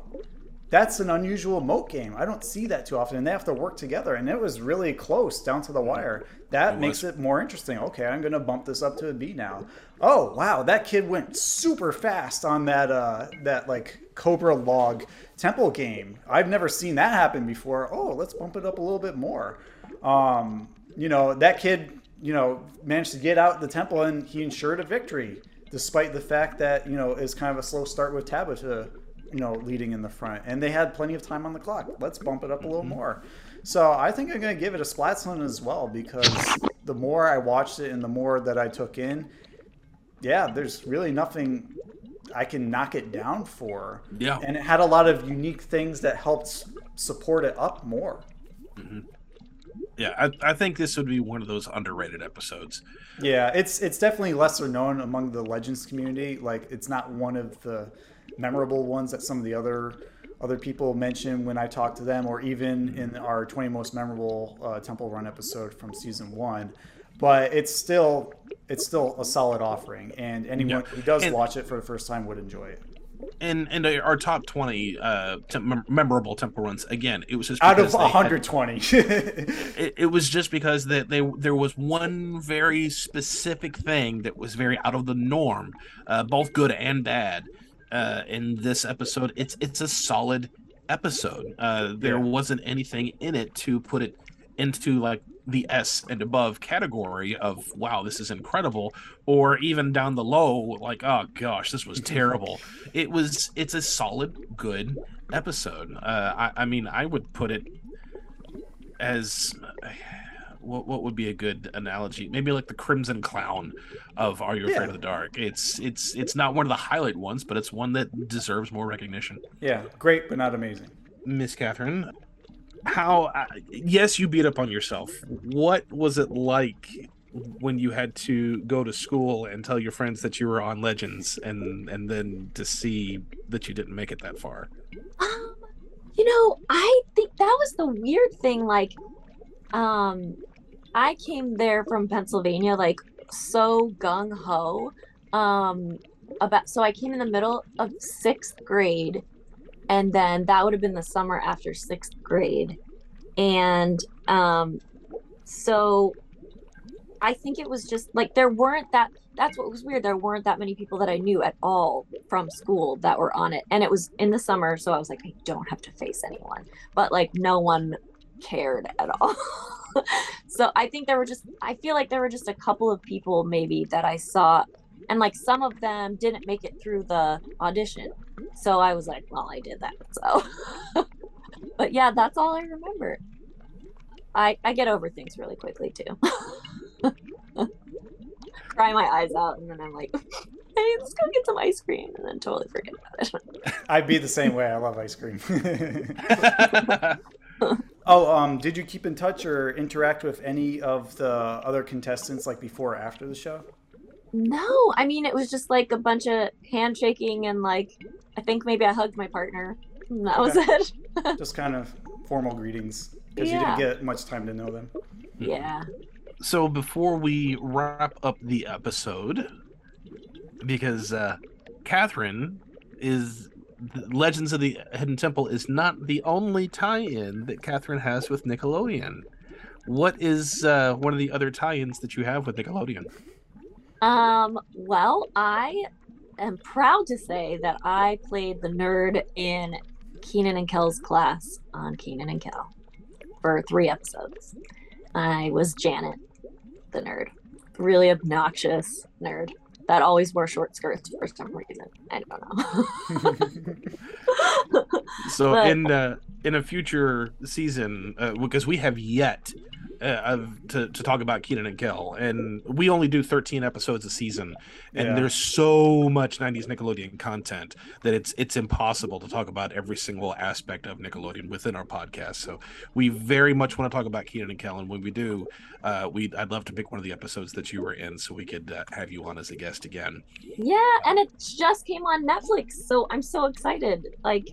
that's an unusual moat game. I don't see that too often, and they have to work together. And it was really close down to the wire. That It makes was. it more interesting. Okay, I'm gonna bump this up to a B now. Oh wow, that kid went super fast on that uh, that like Cobra log temple game. I've never seen that happen before. Oh, let's bump it up a little bit more. Um, you know that kid, you know, managed to get out the temple and he ensured a victory, despite the fact that you know it's kind of a slow start with Tabitha you know, leading in the front, and they had plenty of time on the clock. Let's bump it up a little mm-hmm. more. So I think I'm going to give it a Splatson as well because the more I watched it and the more that I took in, yeah, there's really nothing I can knock it down for. Yeah. and it had a lot of unique things that helped support it up more. Mm-hmm. Yeah, I, I think this would be one of those underrated episodes. Yeah, it's it's definitely lesser known among the Legends community. Like it's not one of the memorable ones that some of the other other people mention when I talk to them, or even in our 20 most memorable uh, Temple Run episode from season one. But it's still it's still a solid offering, and anyone Yeah. who does And- watch it for the first time would enjoy it. And and our top twenty uh, tem- memorable temple runs again. It was just Out of because they had- 120. it, it was just because that they there was one very specific thing that was very out of the norm, uh, both good and bad. Uh, in this episode, it's it's a solid episode. Uh, there Yeah. wasn't anything in it to put it into like the S and above category of wow, this is incredible, or even down the low, like oh gosh, this was terrible. it was it's a solid, good episode. Uh, I, I mean, I would put it as what what would be a good analogy? Maybe like the Crimson Clown of Are You Afraid Yeah. of the Dark? It's it's it's not one of the highlight ones, but it's one that deserves more recognition. yeah, great but not amazing. Miss Catherine, how? Uh, yes, you beat up on yourself. What was it like when you had to go to school and tell your friends that you were on Legends, and and then to see that you didn't make it that far? Um, you know, I think that was the weird thing. Like, um, I came there from Pennsylvania, like so gung ho. Um, about so I came in the middle of sixth grade, and then that would have been the summer after sixth grade, and um, so I think it was just like there weren't that. That's what was weird. There weren't that many people that I knew at all from school that were on it, and it was in the summer, so I was like, I don't have to face anyone. But like, no one cared at all. so I think there were just. I feel like there were just a couple of people maybe that I saw, and like some of them didn't make it through the audition. So I was like, well, I did that. So, but yeah, that's all I remember. I I get over things really quickly too. Cry my eyes out, and then I'm like, hey, let's go get some ice cream, and then totally forget about it. I'd be the same way. I love ice cream. Oh, um, did you keep in touch or interact with any of the other contestants like before or after the show? No, I mean it was just like a bunch of handshaking and like I think maybe I hugged my partner. And that was it. Just kind of formal greetings because you didn't get much time to know them. yeah. So before we wrap up the episode, because uh, Catherine is Legends of the Hidden Temple is not the only tie-in that Catherine has with Nickelodeon. What is uh, one of the other tie-ins that you have with Nickelodeon? Um, well, I am proud to say that I played the nerd in Kenan and Kel's class on Kenan and Kel for three episodes. I was Janet, the nerd. Really obnoxious nerd that always wore short skirts for some reason. I don't know. So But- in uh, in a future season, uh, because we have yet uh, of, to to talk about Kenan and Kel, and we only do 13 episodes a season, and Yeah. there's so much 90s Nickelodeon content that it's it's impossible to talk about every single aspect of Nickelodeon within our podcast. So we very much want to talk about Kenan and Kel, and when we do, uh, we I'd love to pick one of the episodes that you were in, so we could uh, have you on as a guest again. Yeah, and it just came on Netflix, so I'm so excited. Like,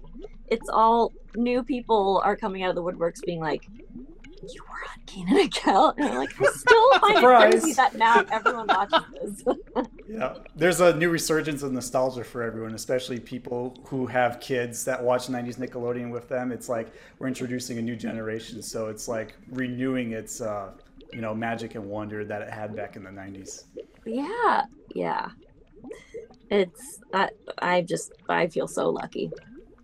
it's all new people are coming out of the woodworks being like, "You were on Kenan and Kel," and I'm like, I still find it crazy that now everyone watches this. Yeah, there's a new resurgence of nostalgia for everyone, especially people who have kids that watch 90s Nickelodeon with them. It's like we're introducing a new generation, so it's like renewing its, uh, you know, magic and wonder that it had back in the 90s. yeah, yeah. It's I I just I feel so lucky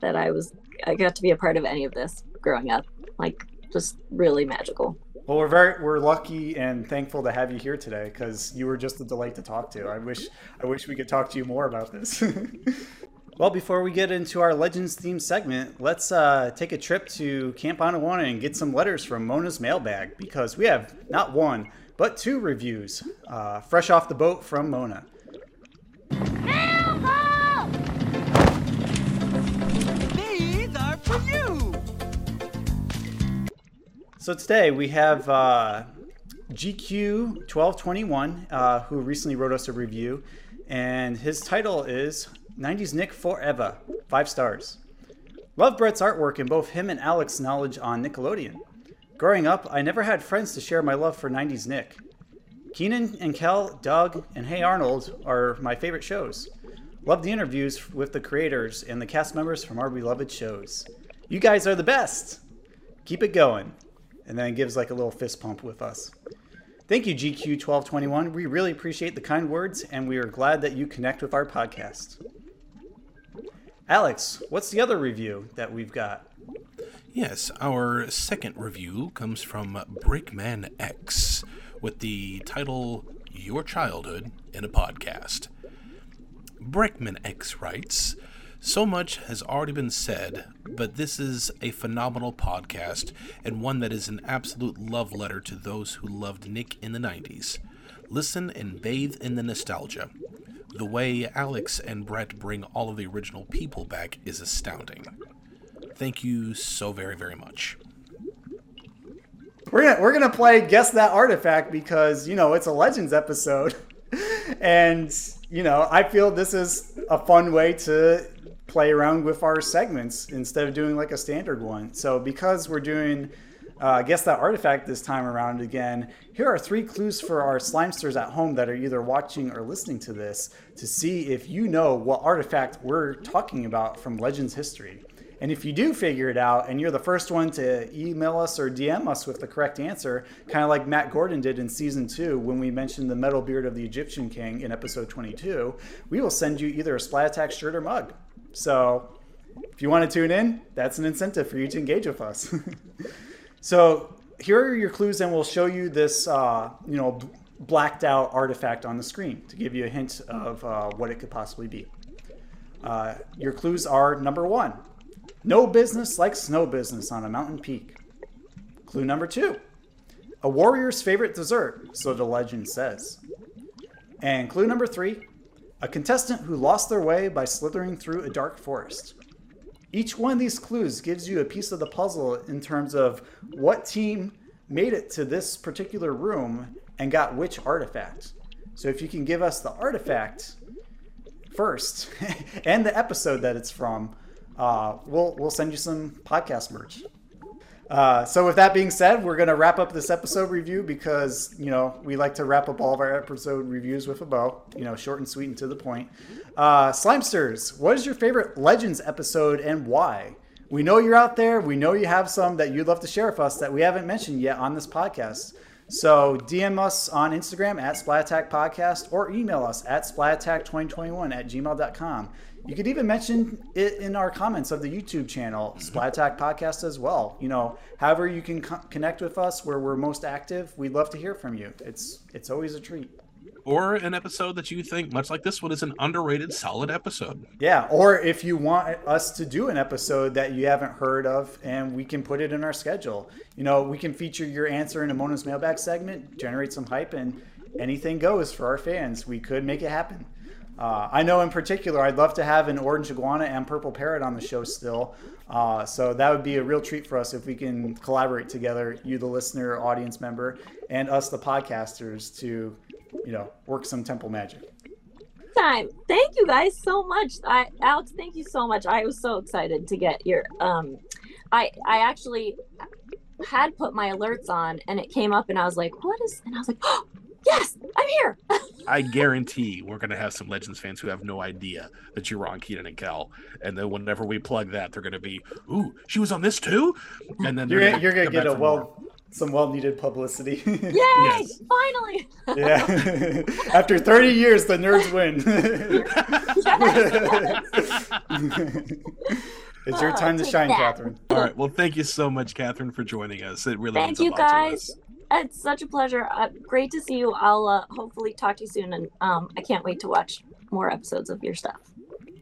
that I was I got to be a part of any of this growing up. Like, just really magical. Well, we're very we're lucky and thankful to have you here today because you were just a delight to talk to. I wish I wish we could talk to you more about this. well, before we get into our Legends theme segment, let's uh, take a trip to Camp Anawana and get some letters from Mona's mailbag because we have not one but two reviews uh, fresh off the boat from Mona. These for you. So today we have uh, GQ1221 uh, who recently wrote us a review, and his title is 90s Nick Forever, five stars. Love Brett's artwork and both him and Alex's knowledge on Nickelodeon. Growing up, I never had friends to share my love for 90s Nick. Kenan and Kel, Doug, and Hey Arnold are my favorite shows. Love the interviews with the creators and the cast members from our beloved shows. You guys are the best! Keep it going. And then gives like a little fist pump with us. Thank you, GQ1221. We really appreciate the kind words, and we are glad that you connect with our podcast. Alex, what's the other review that we've got? Yes, our second review comes from Breakman X with the title Your Childhood in a Podcast. Breckman X writes, So much has already been said, but this is a phenomenal podcast and one that is an absolute love letter to those who loved Nick in the 90s. Listen and bathe in the nostalgia. The way Alex and Brett bring all of the original people back is astounding. Thank you so very, very much. We're gonna we're gonna play guess that artifact because you know it's a legends episode, and you know I feel this is a fun way to play around with our segments instead of doing like a standard one. So because we're doing uh, guess that artifact this time around again, here are three clues for our slimesters at home that are either watching or listening to this to see if you know what artifact we're talking about from Legends history. And if you do figure it out and you're the first one to email us or DM us with the correct answer, kind of like Matt Gordon did in season two when we mentioned the metal beard of the Egyptian king in episode 22, we will send you either a Splat Attack shirt or mug. So if you want to tune in, that's an incentive for you to engage with us. so here are your clues, and we'll show you this, uh, you know, blacked out artifact on the screen to give you a hint of uh, what it could possibly be. Uh, your clues are number one, no business like snow business on a mountain peak. Clue number two, a warrior's favorite dessert, so the legend says. And clue number three, a contestant who lost their way by slithering through a dark forest. each one of these clues gives you a piece of the puzzle in terms of what team made it to this particular room and got which artifact. So if you can give us the artifact first and the episode that it's from, uh, we'll we'll send you some podcast merch. Uh, so with that being said, we're gonna wrap up this episode review because you know we like to wrap up all of our episode reviews with a bow, you know, short and sweet and to the point. Uh, Slimesters, what is your favorite Legends episode and why? We know you're out there. We know you have some that you'd love to share with us that we haven't mentioned yet on this podcast. So DM us on Instagram at Splat Attack Podcast or email us at splatattack2021 at gmail.com. You could even mention it in our comments of the YouTube channel, Splat Attack Podcast as well. You know, however you can co- connect with us where we're most active, we'd love to hear from you. It's it's always a treat. Or an episode that you think, much like this one, is an underrated, solid episode. Yeah, or if you want us to do an episode that you haven't heard of and we can put it in our schedule. You know, we can feature your answer in a Mona's mailbag segment, generate some hype, and anything goes for our fans. We could make it happen. Uh, I know in particular, I'd love to have an orange iguana and purple parrot on the show still. Uh, so that would be a real treat for us if we can collaborate together, you, the listener, audience member, and us, the podcasters, to you know work some temple magic. Time. Thank you guys so much. I Alex, thank you so much. I was so excited to get your um I I actually had put my alerts on and it came up and I was like, what is and I was like, oh, yes, I'm here. I guarantee we're going to have some Legends fans who have no idea that you're on Kenan and Kel. And then whenever we plug that, they're going to be, ooh, she was on this too? And then You're gonna, you're gonna get a for more. well some well needed publicity. Yay! Yes. Finally. yeah. After 30 years, the nerds win. it's your Oh, time to shine, that. Catherine. All right. Well, thank you so much, Catherine, for joining us. It really Thank means a you lot to guys. us. It's such a pleasure. Uh, great to see you. I'll uh, hopefully talk to you soon and um I can't wait to watch more episodes of your stuff.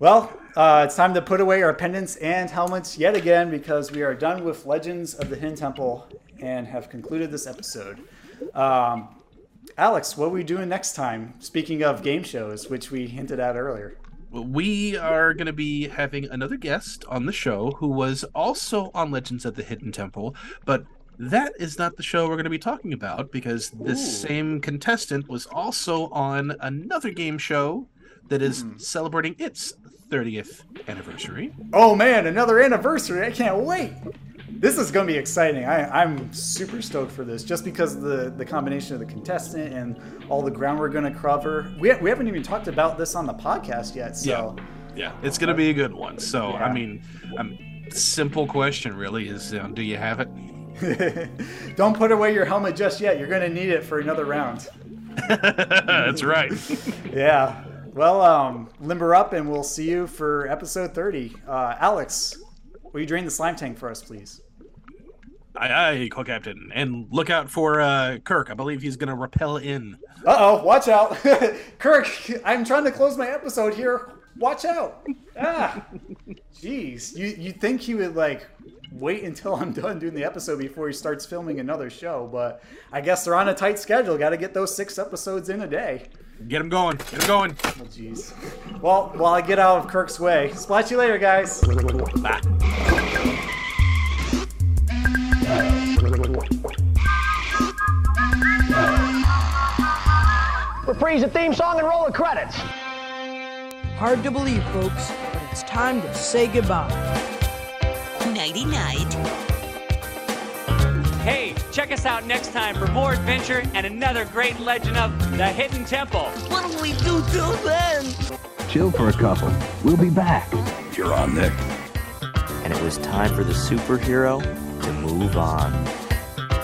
Well, uh, it's time to put away our pendants and helmets yet again because we are done with Legends of the Hidden Temple and have concluded this episode. Um, Alex, what are we doing next time? Speaking of game shows, which we hinted at earlier. we are going to be having another guest on the show who was also on Legends of the Hidden Temple, but that is not the show we're going to be talking about because this Ooh. same contestant was also on another game show that is celebrating its 30th anniversary. Oh man, another anniversary! I can't wait. This is going to be exciting. I, I'm super stoked for this, just because of the the combination of the contestant and all the ground we're going to cover. We, we haven't even talked about this on the podcast yet, so Yeah, it's going to be a good one. So, I mean, um, simple question really is uh, do you have it? don't put away your helmet just yet. You're going to need it for another round. That's right. Yeah. Well, um, limber up, and we'll see you for episode 30. Uh, Alex, will you drain the slime tank for us, please? Aye, aye, co-captain. And look out for uh, Kirk. I believe he's going to rappel in. Uh oh, watch out. Kirk, I'm trying to close my episode here. Watch out. Ah. Jeez. You you think he would like wait until I'm done doing the episode before he starts filming another show, but I guess they're on a tight schedule. Got to get those 6 episodes in a day. Get them going. Get them going. Oh jeez. Well, while I get out of Kirk's way. Splat you later, guys. Bye. Reprise the theme song and roll the credits. Hard to believe, folks, but it's time to say goodbye. Nighty night. Hey, check us out next time for more adventure and another great legend of the Hidden Temple. What'll we do till then? Chill for a couple. We'll be back. You're on, Nick. and it was time for the superhero to move on.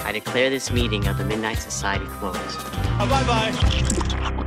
I declare this meeting of the Midnight Society closed. bye bye.